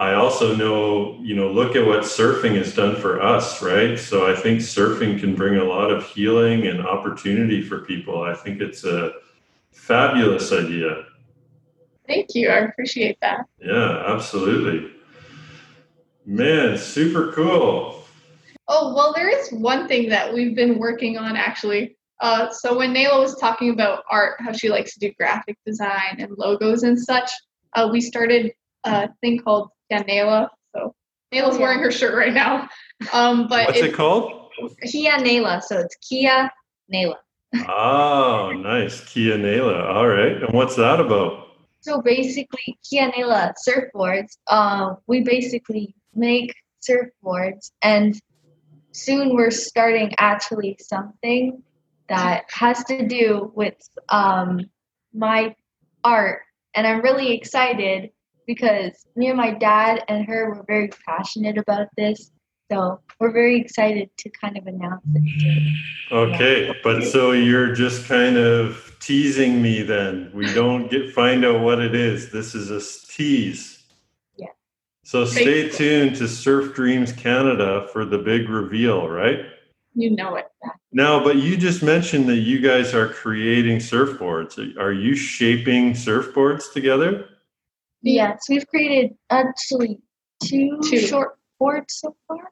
I also know, you know, look at what surfing has done for us, right? So I think surfing can bring a lot of healing and opportunity for people. I think it's a fabulous idea. Thank you. I appreciate that. Yeah, absolutely. Man, super cool. Oh, well, there is one thing that we've been working on actually. Uh, so when Nayla was talking about art, how she likes to do graphic design and logos and such, uh, we started a thing called Yeah Nayla. So Nayla's yeah. wearing her shirt right now. Um, but What's it's, it called? Kia Nayla. So it's Kia Nayla. Oh, nice. Kia Nayla. All right. And what's that about? So basically, Kia Nayla surfboards. Uh, we basically make surfboards, and soon we're starting actually something that has to do with um, my art, and I'm really excited because me and my dad and her were very passionate about this. So we're very excited to kind of announce it. Too. Okay, but so you're just kind of teasing me then. We don't get find out what it is. This is a tease. Yeah. So stay tuned to Surf Dreams Canada for the big reveal, right? you know it. Now, but you just mentioned that you guys are creating surfboards. Are you shaping surfboards together? Yes, we've created actually two, Two. short boards so far.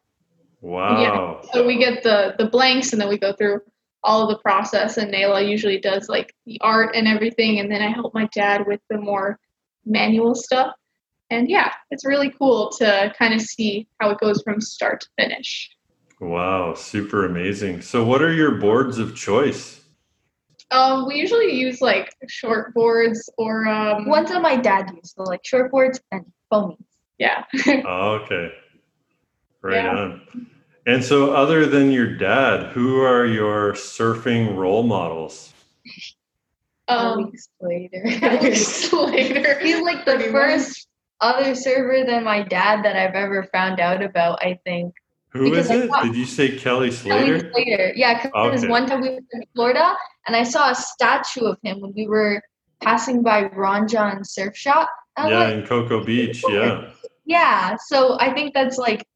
Wow. Yeah. So we get the the blanks and then we go through all of the process and Nayla usually does like the art and everything and then I help my dad with the more manual stuff. And yeah, it's really cool to kind of see how it goes from start to finish. Wow, super amazing. So what are your boards of choice? Um, we usually use like short boards or um, Ones that my dad used, so like short boards and foamies. yeah. Oh, okay. Right Yeah. on. And so other than your dad, who are your surfing role models? um, Alex Slater. Alex Slater. He's like the Pretty first other server than my dad that I've ever found out about, I think. Who is it? Did you say Kelly Alex Slater? Slater. Yeah, because Okay. one time we were in Florida and I saw a statue of him when we were passing by Ron Jon Surf Shop. I was Yeah, like, in Cocoa Beach. Yeah. Yeah, so I think that's like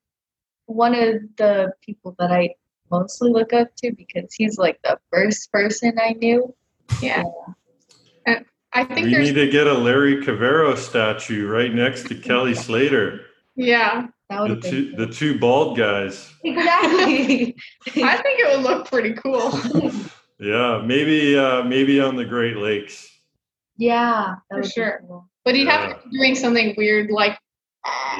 one of the people that I mostly look up to because he's like the first person I knew. Yeah. And uh, I think We need to get a Larry Cavero statue right next to Kelly Slater. yeah. That would The have been two the two bald guys. exactly. I think it would look pretty cool. Yeah, maybe uh maybe on the Great Lakes. yeah, that For sure. cool. But he'd have to be doing something weird like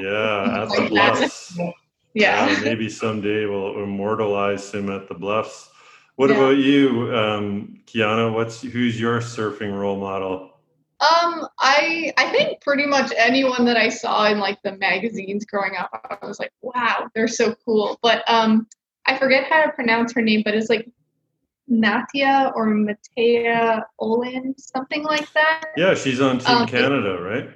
Yeah, at the Like that. bluffs. yeah. maybe someday we'll immortalize him at the bluffs. What Yeah. about you, um, Kiana? What's who's your surfing role model? Um, I I think pretty much anyone that I saw in like the magazines growing up, I was like, wow, they're so cool. But um, I forget how to pronounce her name, but it's like Natia or Mathea Olin, something like that. Yeah, she's on Team Um, Canada, right?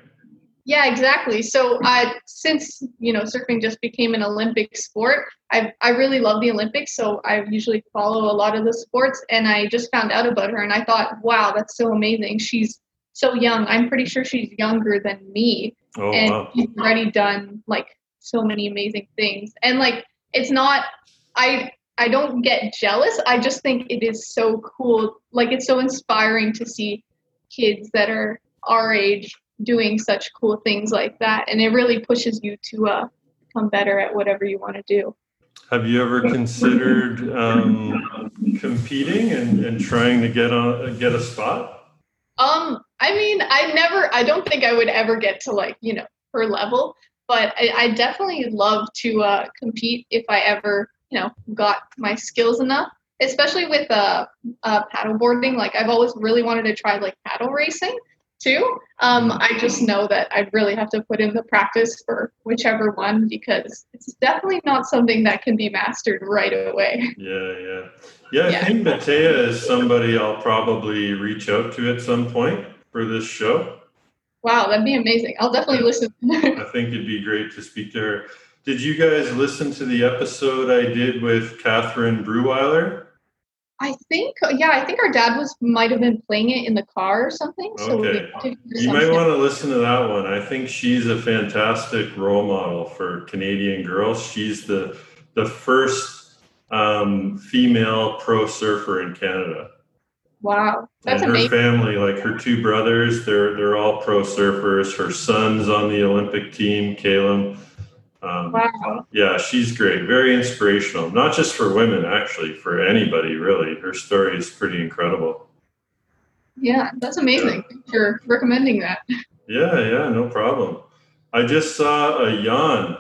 Yeah, exactly. So, uh, since you know surfing just became an Olympic sport, I I really love the Olympics. So I usually follow a lot of the sports, and I just found out about her, and I thought, wow, that's so amazing. She's so young. I'm pretty sure she's younger than me, Oh, and wow. she's already done like so many amazing things. And like, it's not. I I don't get jealous. I just think it is so cool. Like, it's so inspiring to see kids that are our age doing such cool things like that and it really pushes you to uh, become better at whatever you want to do Have you ever considered um, competing and, and trying to get on get a spot? um i mean i never i don't think i would ever get to like you know her level but i, I definitely love to uh, compete if i ever you know got my skills enough especially with uh, uh paddle boarding. Like i've always really wanted to try like paddle racing too. Um i just know that i'd really have to put in the practice for whichever one because it's definitely not something that can be mastered right away. Yeah, yeah, yeah. I Yeah. think Mathea is somebody I'll probably reach out to at some point for this show. wow that'd be amazing i'll definitely listen I think it'd be great to speak to her. Did you guys listen to the episode I did with Catherine Bruhwiler? I think, yeah, I think our dad was might have been playing it in the car or something. So Okay. You might want to listen to that one. I think she's a fantastic role model for Canadian girls. She's the the first um, female pro surfer in Canada. Wow, that's and her amazing. family, like her two brothers, they're they're all pro surfers. Her son's on the Olympic team, Caleb. Um, Wow, Yeah, she's great. Very inspirational. Not just for women, actually, for anybody really. Her story is pretty incredible. yeah, that's amazing. You're recommending that. Yeah, yeah, no problem. I just saw a yawn.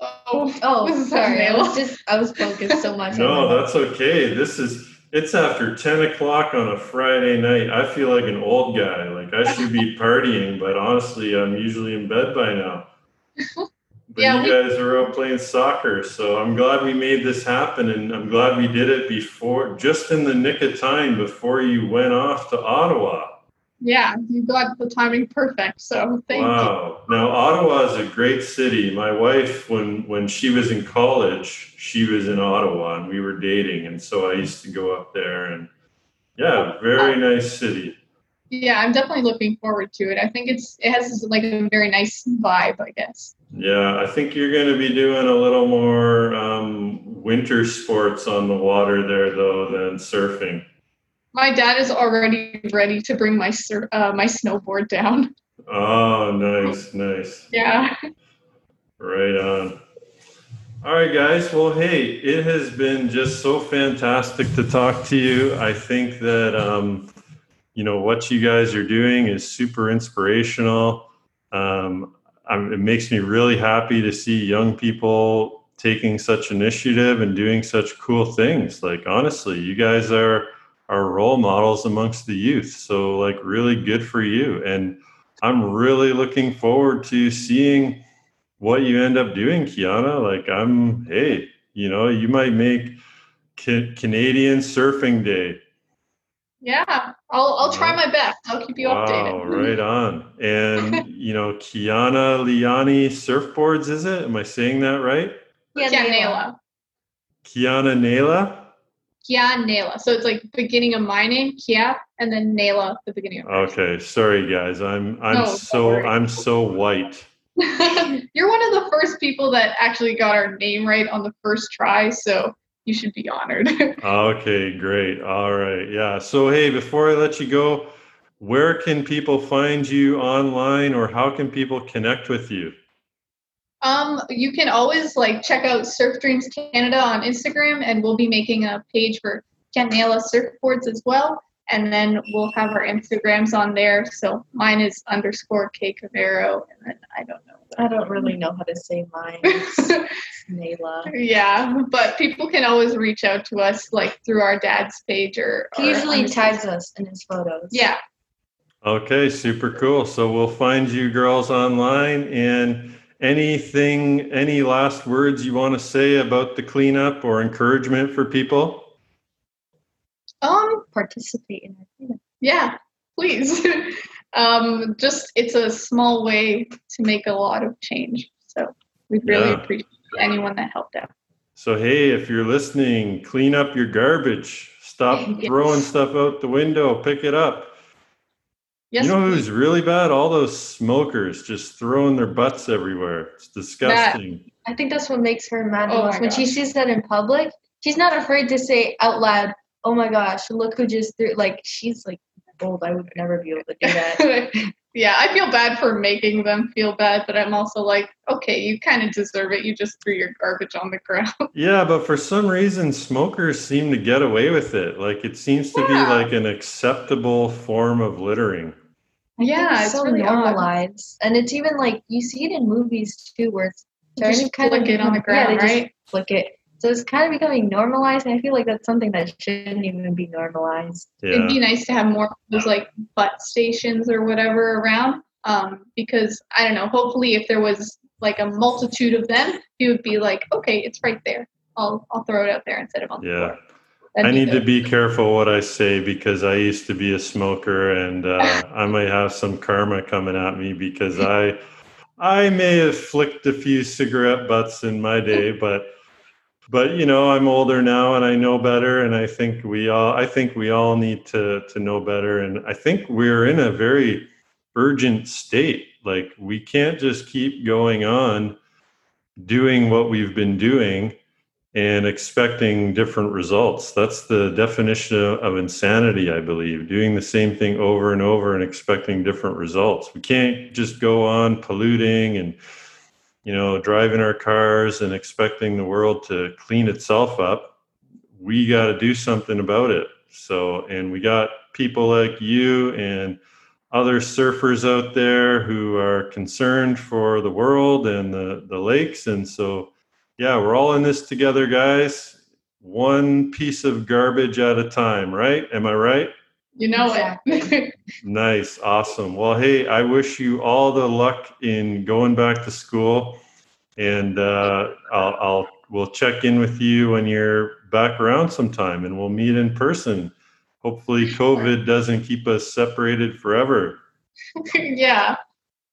Oh, Oh, sorry. I was just I was focused so much. No, that's okay. This is it's after ten o'clock on a Friday night. I feel like an old guy. Like I should be partying, but honestly, I'm usually in bed by now. But Yeah, you guys are out playing soccer, so I'm glad we made this happen, and I'm glad we did it before, just in the nick of time before you went off to Ottawa. Yeah, you got the timing perfect. So thank you. wow! Now Ottawa is a great city. My wife, when when she was in college, she was in Ottawa, and we were dating, and so I used to go up there, and yeah, very nice city. Yeah, I'm definitely looking forward to it. I think it's it has like a very nice vibe, I guess. Yeah, I think you're going to be doing a little more um, winter sports on the water there, though, than surfing. My dad is already ready to bring my uh, my snowboard down. Oh, nice, nice. Yeah. Right on. All right, guys. Well, hey, it has been just so fantastic to talk to you. I think that, um, you know, what you guys are doing is super inspirational. Um, I'm, it makes me really happy to see young people taking such initiative and doing such cool things. Like, honestly, you guys are are role models amongst the youth. So, like, really good for you. And I'm really looking forward to seeing what you end up doing, Kiana. Like, I'm, hey, you know, you might make Ca- Canadian Surfing Day. Yeah. I'll I'll try my best. I'll keep you Wow, updated. right on. And, you know, Kiana Liani Surfboards, is it? Am I saying that right? Yeah, Yeah, Nayla. Nayla. Kiana Nela? Kia Nayla. So it's like beginning of my name, Kia, and then Nayla, the beginning of my Okay, sorry guys. I'm I'm No, so. I'm so white. You're one of the first people that actually got our name right on the first try, so you should be honored. Okay, great. All right. Yeah. So, hey, before I let you go, where can people find you online or how can people connect with you? Um, you can always like check out Surf Dreams Canada on Instagram, and we'll be making a page for Canela surfboards as well. And then we'll have our Instagrams on there. So mine is underscore K Cavero, and then I don't know. I don't really know how to say mine. It's Nayla. yeah, but people can always reach out to us like through our dad's page or. He usually tags us in his photos. Yeah, Okay, super cool. So, we'll find you girls online and anything, any last words you want to say about the cleanup or encouragement for people? um, Participate in our cleanup. yeah, please. um, just it's a small way to make a lot of change. So we really Yeah. appreciate anyone that helped out. So hey, if you're listening, clean up your garbage. Stop Yes. throwing stuff out the window. Pick it up. Yes, you know who's really bad? All those smokers just throwing their butts everywhere. It's disgusting. I think that's what makes her mad Oh most. my When she sees that in public, she's not afraid to say out loud, "Oh my gosh, look who just threw!" Like she's like bold. I would never be able to do that. yeah, I feel bad for making them feel bad, but I'm also like, okay, you kind of deserve it. You just threw your garbage on the ground. Yeah, but for some reason, smokers seem to get away with it. Like it seems to be like an acceptable form of littering. I Yeah, it's it's so really odd. normalized, and it's even like you see it in movies too, where it's starting Just to kind of flick it on the become- yeah, ground, they just right? flick it. So it's kind of becoming normalized, and I feel like that's something that shouldn't even be normalized. It'd be nice to have more of those like butt stations or whatever around. Um, because I don't know, hopefully if there was like a multitude of them, you would be like, okay, it's right there. I'll I'll throw it out there instead of on the floor. That'd I need to be careful what I say because I used to be a smoker and uh, I might have some karma coming at me because I I may have flicked a few cigarette butts in my day, but but you know I'm older now and I know better and I think we all I think we all need to to know better and I think we're in a very urgent state. Like we can't just keep going on doing what we've been doing and expecting different results. That's the definition of, insanity, I believe, doing the same thing over and over and expecting different results. We can't just go on polluting and you know, driving our cars and expecting the world to clean itself up. We got to do something about it. So, and we got people like you and other surfers out there who are concerned for the world and the, the lakes. And so, yeah, we're all in this together, guys. One piece of garbage at a time, right? Am I right? You know it. Nice, awesome. Well, hey, I wish you all the luck in going back to school, and uh, I'll, I'll we'll check in with you when you're back around sometime, and we'll meet in person. Hopefully, COVID doesn't keep us separated forever. yeah.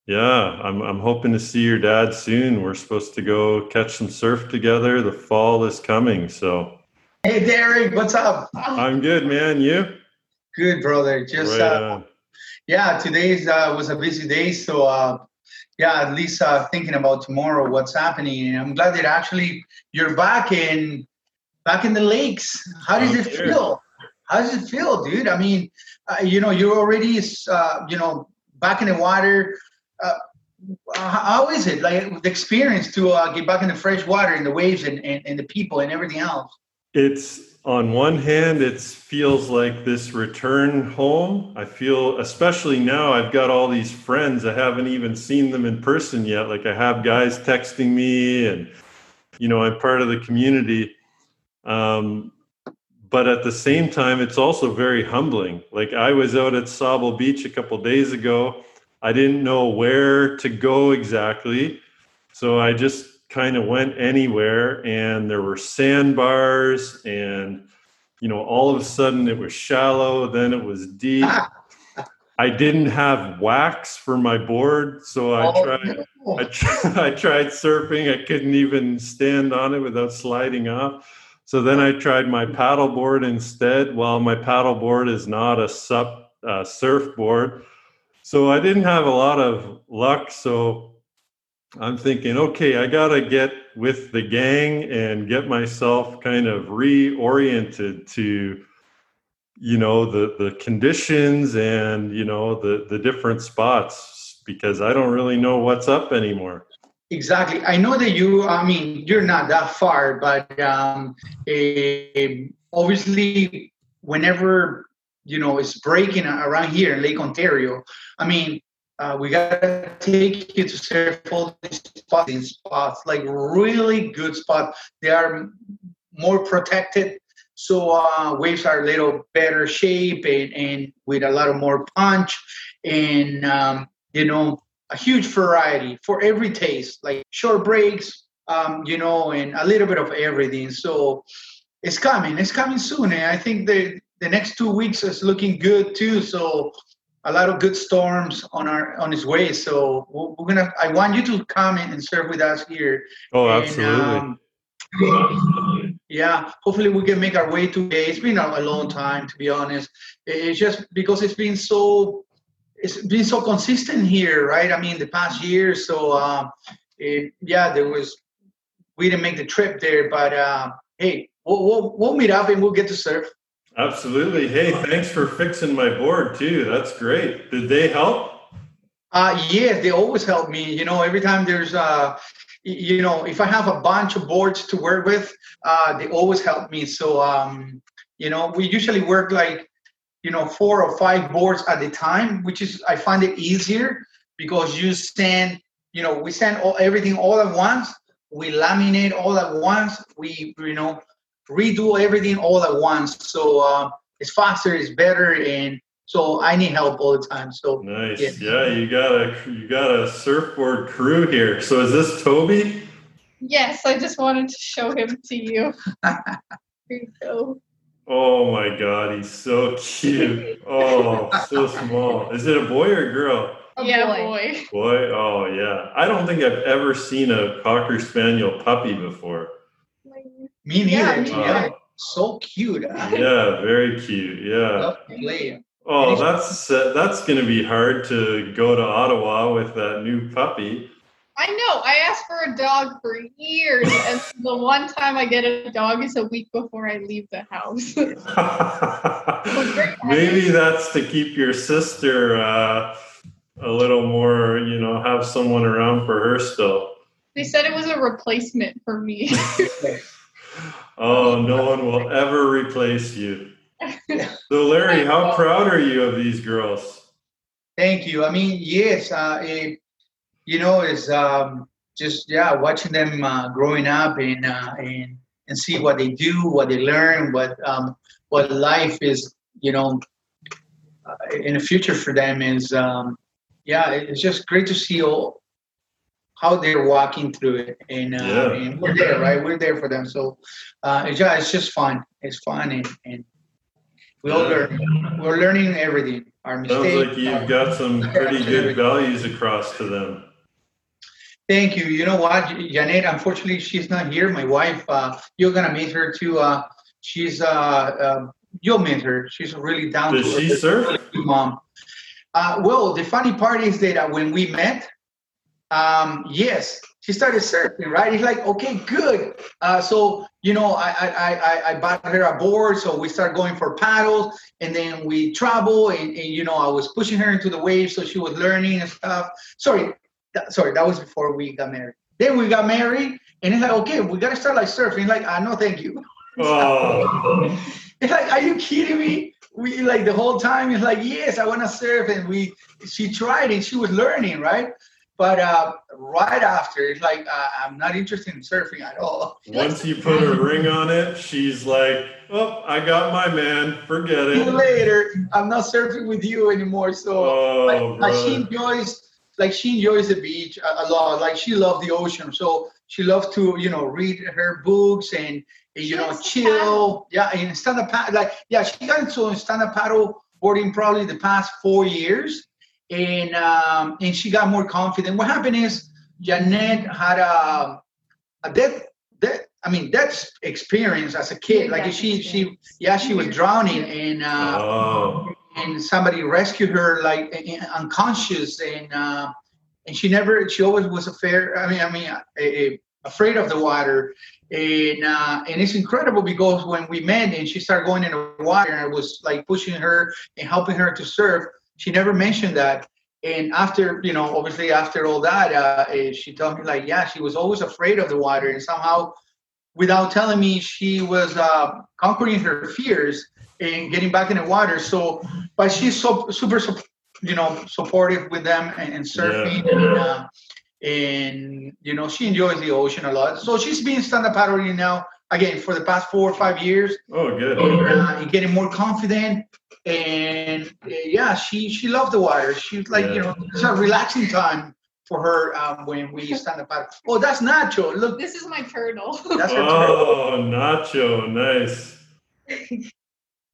Yeah, I'm I'm hoping to see your dad soon. We're supposed to go catch some surf together. The fall is coming, so Hey Derek, what's up? I'm good, man. You? Good, brother. Just Right uh, yeah, today uh, was a busy day, so uh, yeah, at least uh, thinking about tomorrow, what's happening. And I'm glad that actually you're back in back in the lakes. How does I'm it here. feel? How does it feel, dude? I mean, uh, you know, you're already uh, you know back in the water. Uh, how how is it like the experience to uh, get back in the fresh water and the waves and, and, and the people and everything else? It's on one hand, it feels like this return home. I feel, especially now, I've got all these friends. I haven't even seen them in person yet. Like I have guys texting me, and you know, I'm part of the community. Um, but at the same time, it's also very humbling. Like I was out at Sauble Beach a couple days ago. I didn't know where to go exactly. So I just kind of went anywhere and there were sandbars and you know all of a sudden it was shallow then it was deep i didn't have wax for my board so i Oh, tried no. I, tr- I tried surfing i couldn't even stand on it without sliding off so then i tried my paddleboard instead well my paddleboard is not a sup uh, surfboard so i didn't have a lot of luck so I'm thinking, okay, I got to get with the gang and get myself kind of reoriented to, you know, the the conditions and you know the the different spots because I don't really know what's up anymore. Exactly. I know that you, I mean, you're not that far, but um, eh, obviously, whenever, you know, it's breaking around here in Lake Ontario, I mean, uh, we got to take you to these spots, spots, like really good spots. They are more protected. So uh, waves are a little better shape and, and with a lot of more punch. And, um, you know, a huge variety for every taste, like short breaks, um, you know, and a little bit of everything. So it's coming. It's coming soon, and I think the the next two weeks is looking good too. So a lot of good storms on our on his way. So we're, gonna. I want you to come in and serve with us here. Oh, And, absolutely. um, yeah, hopefully we can make our way today. It's been a, long time, to be honest. It's just because it's been so, it's been so consistent here, right? I mean, the past year. So, um, it, yeah, there was, we didn't make the trip there, but uh, hey, we'll, we'll we'll meet up and we'll get to surf. Absolutely. Hey, thanks for fixing my board too. That's great. Did they help? Uh, yes, they always help me. You know, every time there's, uh, you know, if I have a bunch of boards to work with, uh, they always help me. So, um, you know, we usually work like, you know, four or five boards at a time, which is I find it easier because you send, you know, we send all, everything all at once. We laminate all at once. We, you know, redo everything all at once. So uh, it's faster, it's better, and so I need help all the time. So Nice. Yeah. Yeah, you got a you got a surfboard crew here. So is this Toby? Yes, I just wanted to show him to you. Here you go. Oh my god, he's so cute. Oh, so small. Is it a boy or a girl? A yeah, boy. boy. Boy, oh yeah. I don't think I've ever seen a cocker spaniel puppy before. Me neither. Yeah, me Yeah, neither. so cute. I Yeah, very cute. Yeah. love to play. Oh, that's uh, that's gonna be hard to go to Ottawa with that new puppy. I know. I asked for a dog for years, and the one time I get a dog is a week before I leave the house. Maybe that's to keep your sister uh, a little more, you know, have someone around for her still. they said it was a replacement for me. Oh, no one will ever replace you. So, Larry, how proud are you of these girls? Thank you. I mean, yes, uh, it, you know, it's um, just yeah, watching them uh, growing up and uh, and and see what they do, what they learn, what um, what life is, you know, uh, in the future for them is. Um, yeah, it's just great to see all how they're walking through it, and, uh, Yeah. and we're there, right? We're there for them. So uh, it's just, it's just fun. It's fun, and, and we all Yeah. learn. We're learning everything. Our mistakes. Sounds like you've got some pretty good values across to them. Thank you. You know what, Janet? Unfortunately, she's not here. My wife. Uh, you're gonna meet her too. Uh, she's. Uh, um, you'll meet her. She's really down Does to she really mom. Uh, well, the funny part is that uh, when we met, um, yes, she started surfing. Right? It's like, okay, good. Uh, so you know, I, I I I- bought her a board, so we started going for paddles, and then we travel, and, and you know, I was pushing her into the waves, so she was learning and stuff. Sorry, that, sorry, that was before we got married. Then we got married, and it's like, okay, we gotta start like surfing. Like, ah, no, thank you. Oh, It's like, are you kidding me? We like the whole time. It's like, yes, I wanna surf, and we. She tried, and she was learning, right? But uh, right after, it's like, uh, I'm not interested in surfing at all. once you put a ring on it, she's like, "Oh, I got my man. Forget See you it." later. I'm not surfing with you anymore. So. Oh, like, like she enjoys like she enjoys the beach a, a lot like she loves the ocean so she loves to you know read her books and, and, you know chill yeah and stand up paddle like yeah she got into stand up paddle boarding probably the past four years and um and she got more confident. What happened is janet had a a death that i mean that's experience as a kid. Like she she yeah she was drowning and uh Oh, and somebody rescued her like i- i- unconscious and uh, and she never she always was afraid i mean i mean a, a, afraid of the water. And uh, and it's incredible because when we met and she started going in the water and i was like pushing her and helping her to surf she never mentioned that. And after you know obviously after all that uh, eh, she told me like yeah she was always afraid of the water. And somehow without telling me she was uh, conquering her fears and getting back in the water. So but she's so super you know supportive with them and, and surfing and, uh, and you know she enjoys the ocean a lot. So she's been stand-up paddling now again for the past four or five years oh, good. and, uh, and getting more confident and uh, yeah she she loved the water she's like you know it's a relaxing time for her um, when we stand up paddle oh that's nacho look this is my turtle. that's her turtle. Oh, Nacho, nice.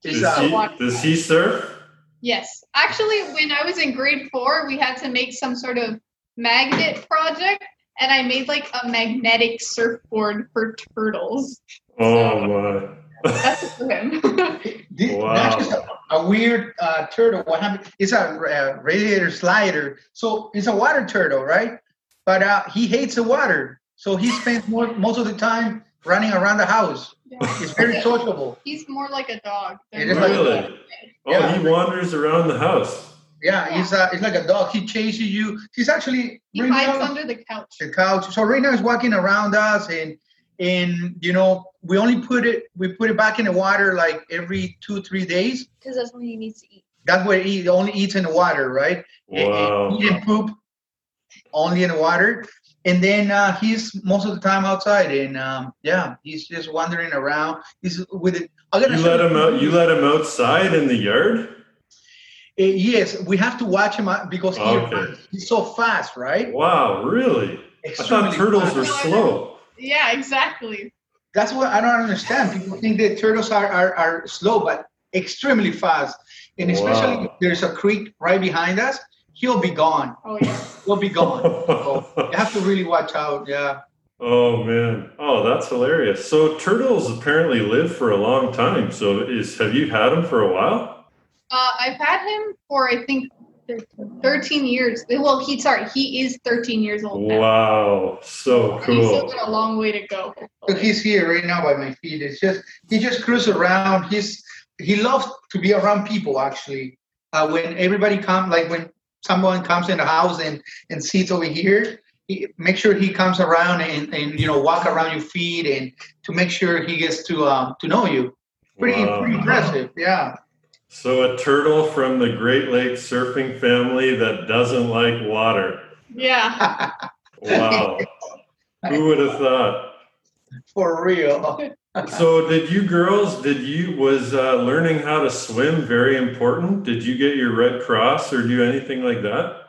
Does uh, he, does he surf? Yes. Actually, when I was in grade four, we had to make some sort of magnet project, and I made like a magnetic surfboard for turtles. Oh my. That's for him. Wow. That's a, a weird uh, turtle. What happened? It's a uh, red-eared slider. So it's a water turtle, right? But uh, he hates the water. So he spends more, most of the time running around the house. It's very sociable. He's more like a dog. It than is like- Really? Oh, Yeah. he wanders around the house. Yeah, he's uh, it's like a dog. He chases you. He's actually he right hides now- under the couch. the couch. So right now he's walking around us, and and you know we only put it we put it back in the water like every two three days. Because that's when he needs to eat. That's what he only eats in the water, right? And- and Wow. eat and poop only in the water, and then uh, he's most of the time outside, and um, yeah, he's just wandering around. He's with it. I'm You let him out. You let him outside in the yard. Uh, yes, we have to watch him because he, Okay. he's so fast, right? Wow, really? I thought turtles fast. were slow. Yeah, exactly. That's what I don't understand. People think that turtles are, are, are slow, but extremely fast. And especially Wow. if there's a creek right behind us, he'll be gone. Oh yeah. He'll be gone. So you have to really watch out. Yeah. oh man. Oh, that's hilarious. So turtles apparently live for a long time. So is have you had them for a while? Uh, I've had him for I think 13 years. Well, he sorry, he is 13 years old now. Wow, so And he's still cool. got a long way to go. So he's here right now by my feet. It's just he just cruises around. He's he loves to be around people actually. Uh, when everybody comes, like when someone comes in the house and and sits over here, he, make sure he comes around and and you know walk around your feet and to make sure he gets to um to know you. Pretty Wow. pretty impressive. Yeah. So a turtle from the Great Lakes surfing family that doesn't like water. Yeah. Wow. Who would have thought? For real. So did you girls, did you, was uh, learning how to swim very important? Did you get your Red Cross or do anything like that?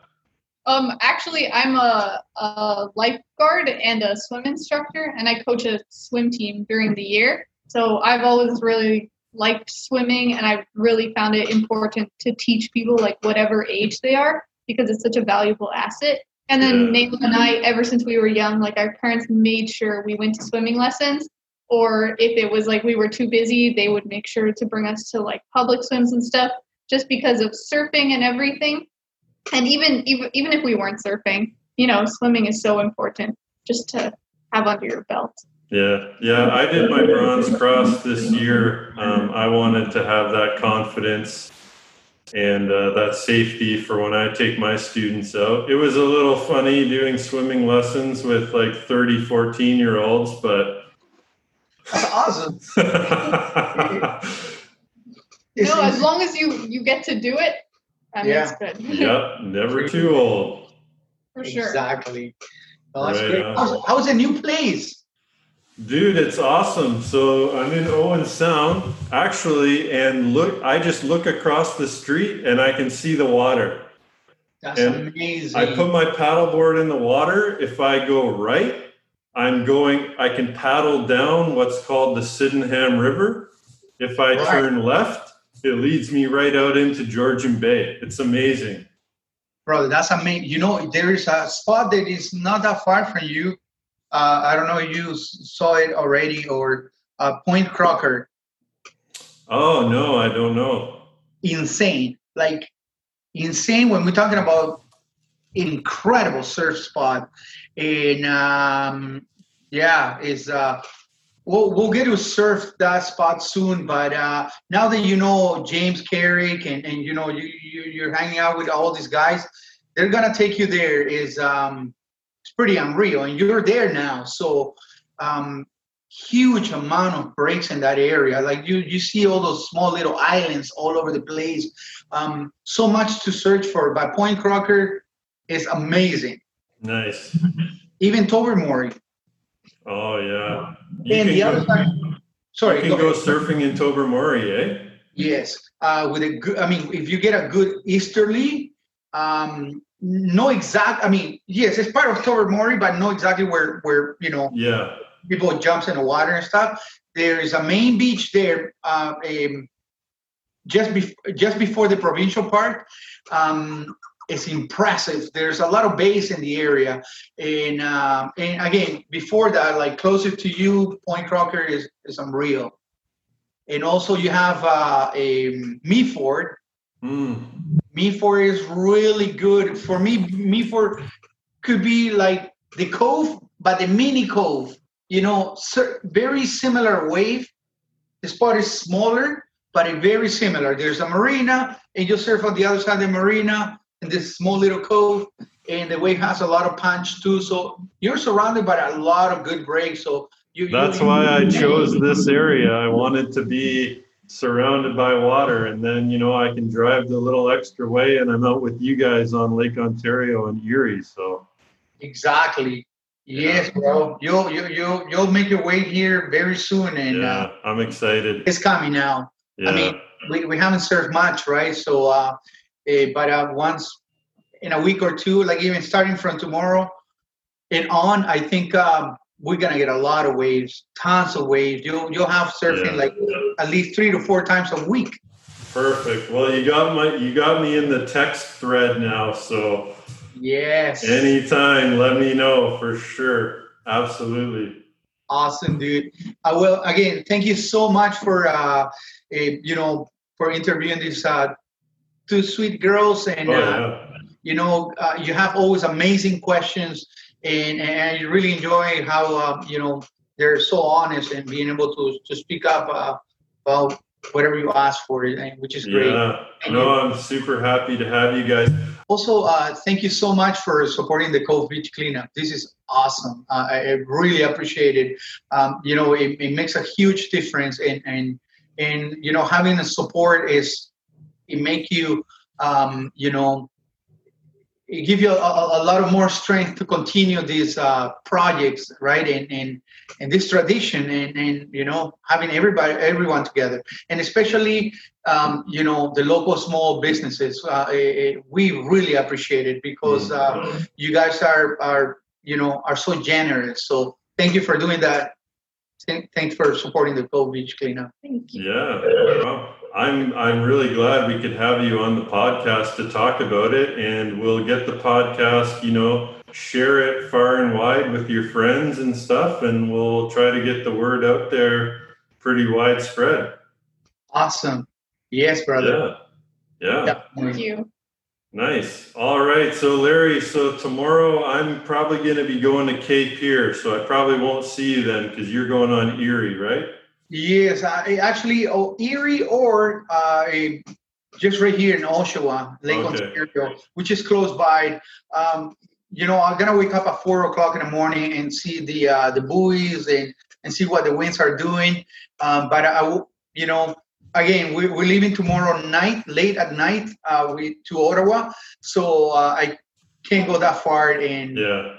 Um, actually, I'm a, a lifeguard and a swim instructor, and I coach a swim team during the year. So I've always really liked swimming, and I've really found it important to teach people, like whatever age they are, because it's such a valuable asset. And then Yeah. Nathan and I, ever since we were young, like our parents made sure we went to swimming lessons. Or if it was like we were too busy, they would make sure to bring us to like public swims and stuff, just because of surfing and everything and even even even if we weren't surfing, you know, swimming is so important just to have under your belt. Yeah, yeah. I did my bronze cross this year. Um, I wanted to have that confidence and uh, that safety for when I take my students out. It was a little funny doing swimming lessons with like 30, 14 year olds, but. That's awesome. It's- no, as long as you you get to do it, then Yeah. it's good. yep, never too old. For sure. Exactly. Oh, that's Right great. How's, how's the new place? Dude, it's awesome. So I'm in Owen Sound, actually, and look, I just look across the street and I can see the water. That's And amazing. I put my paddleboard in the water. If I go right, I'm going, I can paddle down what's called the Sydenham River. If I Right. turn left, it leads me right out into Georgian Bay. It's amazing. Brother, that's amazing. You know, there is a spot that is not that far from you. Uh, I don't know if you saw it already or uh, Point Croker. Oh, no, I don't know. Insane. Like, insane when we're talking about incredible surf spot. And um, yeah, it's uh, we'll we'll get to surf that spot soon. But uh, now that you know James Carrick and, and you know you, you you're hanging out with all these guys, they're gonna take you there. Is um, pretty unreal, and you're there now. So um, huge amount of breaks in that area. Like you you see all those small little islands all over the place. Um, so much to search for. But Point Croker is amazing. Nice. Even Tobermory. Oh, yeah. You And the go- other side. Sorry, you can go go surfing in Tobermory, eh? Yes, uh, with a good. I mean, if you get a good easterly, um, no exact. I mean, yes, it's part of Tobermory, but know exactly where where you know Yeah. people jumps in the water and stuff. There is a main beach there. Uh, um, just bef- just before the provincial park. Um, it's impressive. There's a lot of bays in the area, and um, and again, before that, like closer to you, Point Croker is is unreal. And also, you have uh, a Meaford. Mm. Meaford is really good for me. Meaford could be like the cove, but the mini cove. You know, very similar wave. The spot is smaller, but it very similar. There's a marina, and you surf on the other side of the marina in this small little cove, and the wave has a lot of punch too. So you're surrounded by a lot of good breaks. So you. That's you, why I chose this area. I wanted to be surrounded by water, and then you know I can drive the little extra way, and I'm out with you guys on Lake Ontario and Erie. So Exactly. Yes, bro. You'll you you you'll make your way here very soon, and yeah, uh, I'm excited. it's coming now. Yeah. I mean, we, we haven't served much, right? So, uh, eh, but uh, once in a week or two, like even starting from tomorrow and on, I think um, we're gonna get a lot of waves, tons of waves. You'll you'll have surfing Yeah. like at least three to four times a week. Perfect. Well, you got my you got me in the text thread now, so Yes. anytime, let me know for sure. Absolutely. Awesome, dude. I will again. Thank you so much for uh, eh, you know for interviewing these uh, two sweet girls, and Oh uh, you know uh, you have always amazing questions, and and I really enjoy how uh, you know they're so honest and being able to to speak up uh, about whatever you ask for, and- which is great. Yeah. Thank No, I'm super happy to have you guys. Also, uh, thank you so much for supporting the Cove Beach cleanup. This is awesome. Uh, I, I really appreciate it. Um, you know, it, it makes a huge difference, and and and you know, having the support is it make you um, you know it give you a, a, a lot of more strength to continue these uh, projects, right? And and and this tradition, and and you know, having everybody everyone together, and especially um, you know the local small businesses uh, eh, eh, we really appreciate it because uh, you guys are are you know are so generous so thank you for doing that thanks for supporting the Cove Beach cleanup Thank you. Yeah. Well, I'm I'm really glad we could have you on the podcast to talk about it and we'll get the podcast, you know, share it far and wide with your friends and stuff and we'll try to get the word out there pretty widespread. awesome yes brother Yeah. Yeah. Thank you. Nice. All right. So, Larry, so tomorrow I'm probably going to be going to Cape Pier. So, I probably won't see you then because you're going on Erie, right? Yes I, actually oh, Erie or uh, eh, just right here in Oshawa Lake Okay. Ontario which is close by um, you know I'm gonna wake up at four o'clock in the morning and see the uh, the buoys and and see what the winds are doing um, but I you know again we, we're leaving tomorrow night late at night uh, we to Ottawa so uh, I can't go that far and Yeah.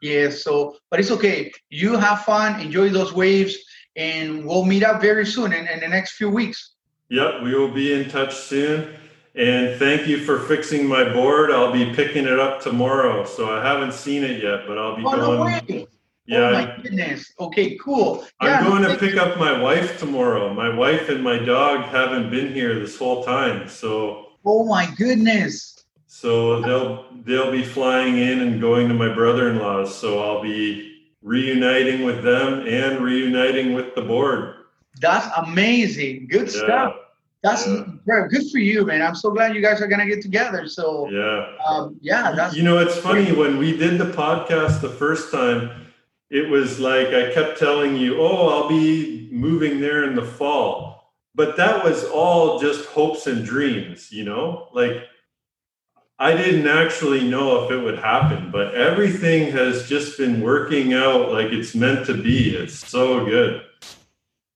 yeah, so but it's okay. You have fun, enjoy those waves, and we'll meet up very soon in, in the next few weeks. Yep. We will be in touch soon. And thank you for fixing my board. I'll be picking it up tomorrow. So, I haven't seen it yet, but I'll be Oh no going. way! Yeah. Oh my goodness. Okay, cool. I'm Yeah, going to pick up my wife tomorrow. My wife and my dog haven't been here this whole time, so Oh my goodness. so they'll they'll be flying in and going to my brother-in-law's. So I'll be reuniting with them and reuniting with the board. That's amazing. Good Yeah, stuff. That's yeah. bro, good for you, man. I'm so glad you guys are gonna get together. So yeah. um, yeah, that's You know, it's funny when we did the podcast the first time. It was like I kept telling you, "Oh, I'll be moving there in the fall," but that was all just hopes and dreams. You know, like I didn't actually know if it would happen, but everything has just been working out like it's meant to be. It's so good.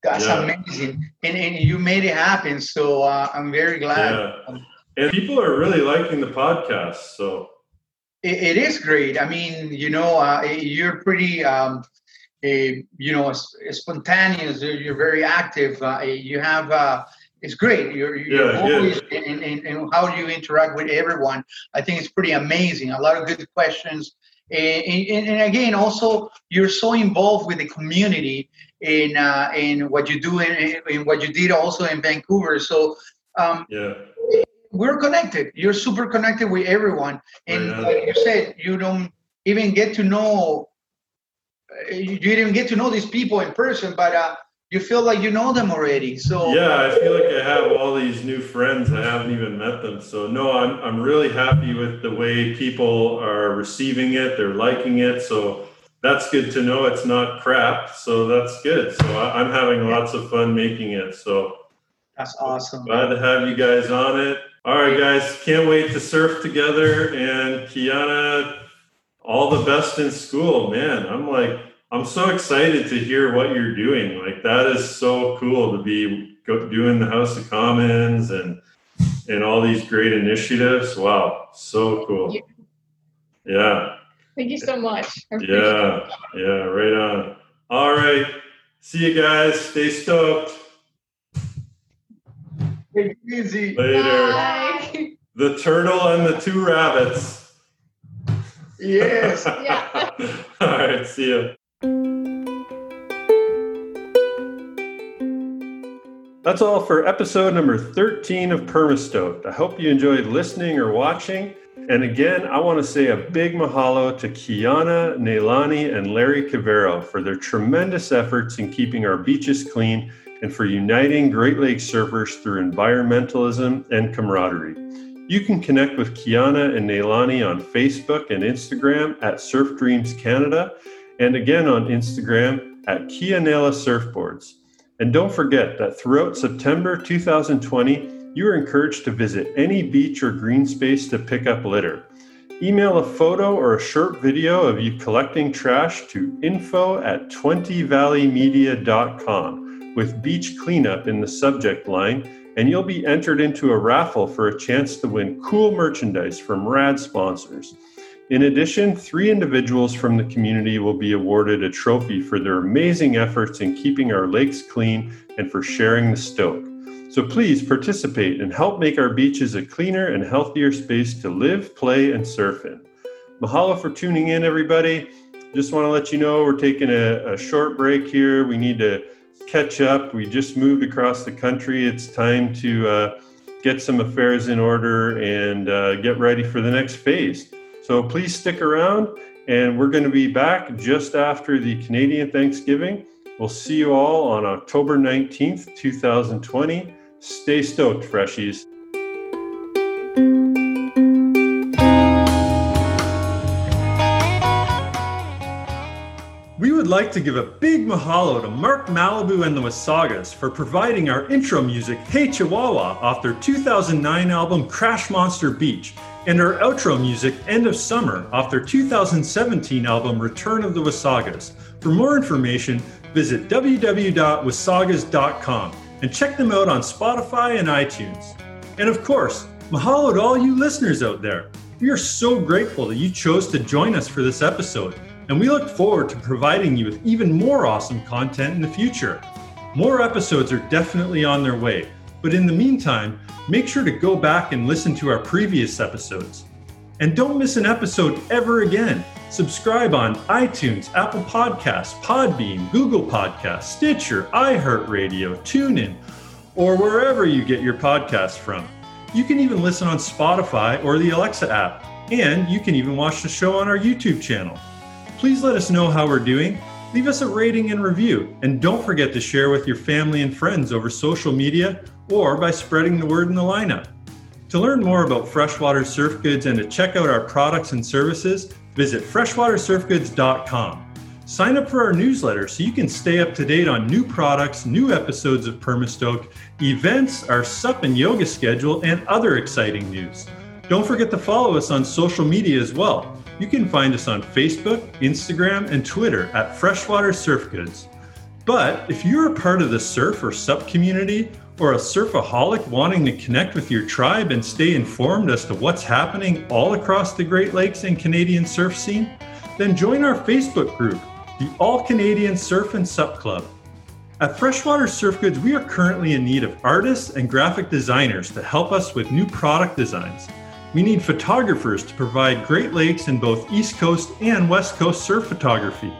that's Yeah. amazing. And and you made it happen. So uh, I'm very glad. Yeah. And people are really liking the podcast. So, It, it is great. I mean, you know, uh, you're pretty, um, eh, you know, spontaneous. You're you're very active. Uh, you have, uh, it's great. You're, you're Yeah, always, and, and, and how you interact with everyone. I think it's pretty amazing. A lot of good questions. And, and, and again, also, you're so involved with the community in, uh, in what you do and in, in what you did also in Vancouver. So, um, Yeah. we're connected. You're super connected with everyone, and Right. like you said, you don't even get to know. You you didn't get to know these people in person, but uh, you feel like you know them already. So Yeah, I feel like I have all these new friends. I haven't even met them. So no, I'm I'm really happy with the way people are receiving it. They're liking it. So that's good to know. It's not crap. So that's good. So I, I'm having lots of fun making it. So that's awesome. glad to have you guys on it. All right, guys, can't wait to surf together. And Kiana, all the best in school, man. I'm like, I'm so excited to hear what you're doing. Like that is so cool to be go, doing the House of Commons and and all these great initiatives. Wow, so cool. Yeah. Yeah, Thank you so much. I appreciate it. yeah, yeah. Right on. All right. See you guys. Stay stoked. Take it easy. Later. Bye. The turtle and the two rabbits. Yes. Yeah. All right. See ya. That's all for episode number 13 of Permastoked. I hope you enjoyed listening or watching. And again, I want to say a big mahalo to Kiana, Neilani, and Larry Cavero for their tremendous efforts in keeping our beaches clean and for uniting Great Lakes surfers through environmentalism and camaraderie. You can connect with Kiana and Neilani on Facebook and Instagram at Surf Dreams Canada, and again on Instagram at Kianela Surfboards. And don't forget that throughout September 2020, you are encouraged to visit any beach or green space to pick up litter. Email a photo or a short video of you collecting trash to info at 20valleymedia.com with beach cleanup in the subject line, and you'll be entered into a raffle for a chance to win cool merchandise from rad sponsors. In addition, three individuals from the community will be awarded a trophy for their amazing efforts in keeping our lakes clean and for sharing the stoke. So please participate and help make our beaches a cleaner and healthier space to live, play, and surf in. Mahalo for tuning in, everybody. Just want to let you know we're taking a, a short break here. We need to catch up. We just moved across the country. It's time to uh, get some affairs in order and uh, get ready for the next phase. So please stick around, and we're going to be back just after the Canadian Thanksgiving. We'll see you all on October 19th, 2020. Stay stoked, freshies. We would like to give a big mahalo to Mark Malibu and the Wasagas for providing our intro music, Hey Chihuahua, off their 2009 album Crash Monster Beach, and our outro music, End of Summer, off their 2017 album Return of the Wasagas. For more information, visit www.wasagas.com and check them out on Spotify and iTunes. And of course, mahalo to all you listeners out there. We are so grateful that you chose to join us for this episode, and we look forward to providing you with even more awesome content in the future. More episodes are definitely on their way, but in the meantime, make sure to go back and listen to our previous episodes. And don't miss an episode ever again. Subscribe on iTunes, Apple Podcasts, Podbean, Google Podcasts, Stitcher, iHeartRadio, TuneIn, or wherever you get your podcasts from. You can even listen on Spotify or the Alexa app, and you can even watch the show on our YouTube channel. Please let us know how we're doing. Leave us a rating and review, and don't forget to share with your family and friends over social media or by spreading the word in the lineup. To learn more about freshwater surf goods and to check out our products and services, visit freshwatersurfgoods.com. Sign up for our newsletter so you can stay up to date on new products, new episodes of Permastoke, events, our sup and yoga schedule, and other exciting news. Don't forget to follow us on social media as well. You can find us on Facebook, Instagram, and Twitter at Freshwater Surf Goods. But if you're a part of the surf or sup community, or a surfaholic wanting to connect with your tribe and stay informed as to what's happening all across the Great Lakes and Canadian surf scene, then join our Facebook group, the All Canadian Surf and Sup Club. At Freshwater Surf Goods, we are currently in need of artists and graphic designers to help us with new product designs. We need photographers to provide Great Lakes in both East Coast and West Coast surf photography.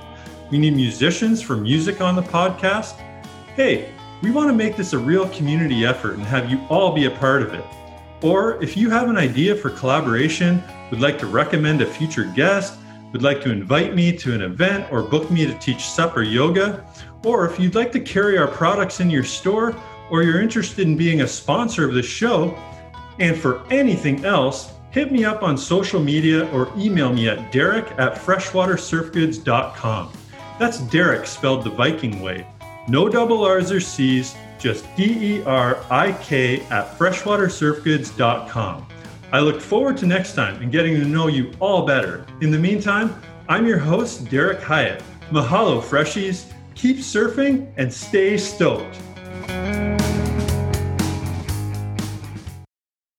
We need musicians for music on the podcast. Hey, We want to make this a real community effort and have you all be a part of it. Or if you have an idea for collaboration, would like to recommend a future guest, would like to invite me to an event or book me to teach supper yoga, or if you'd like to carry our products in your store, or you're interested in being a sponsor of the show, and for anything else, hit me up on social media or email me at derik at freshwatersurfgoods.com. That's Derik spelled the Viking way. No double R's or C's, just D E R I K at freshwatersurfgoods.com. I look forward to next time and getting to know you all better. In the meantime, I'm your host, Derik Hyatt. Mahalo, freshies. Keep surfing and stay stoked.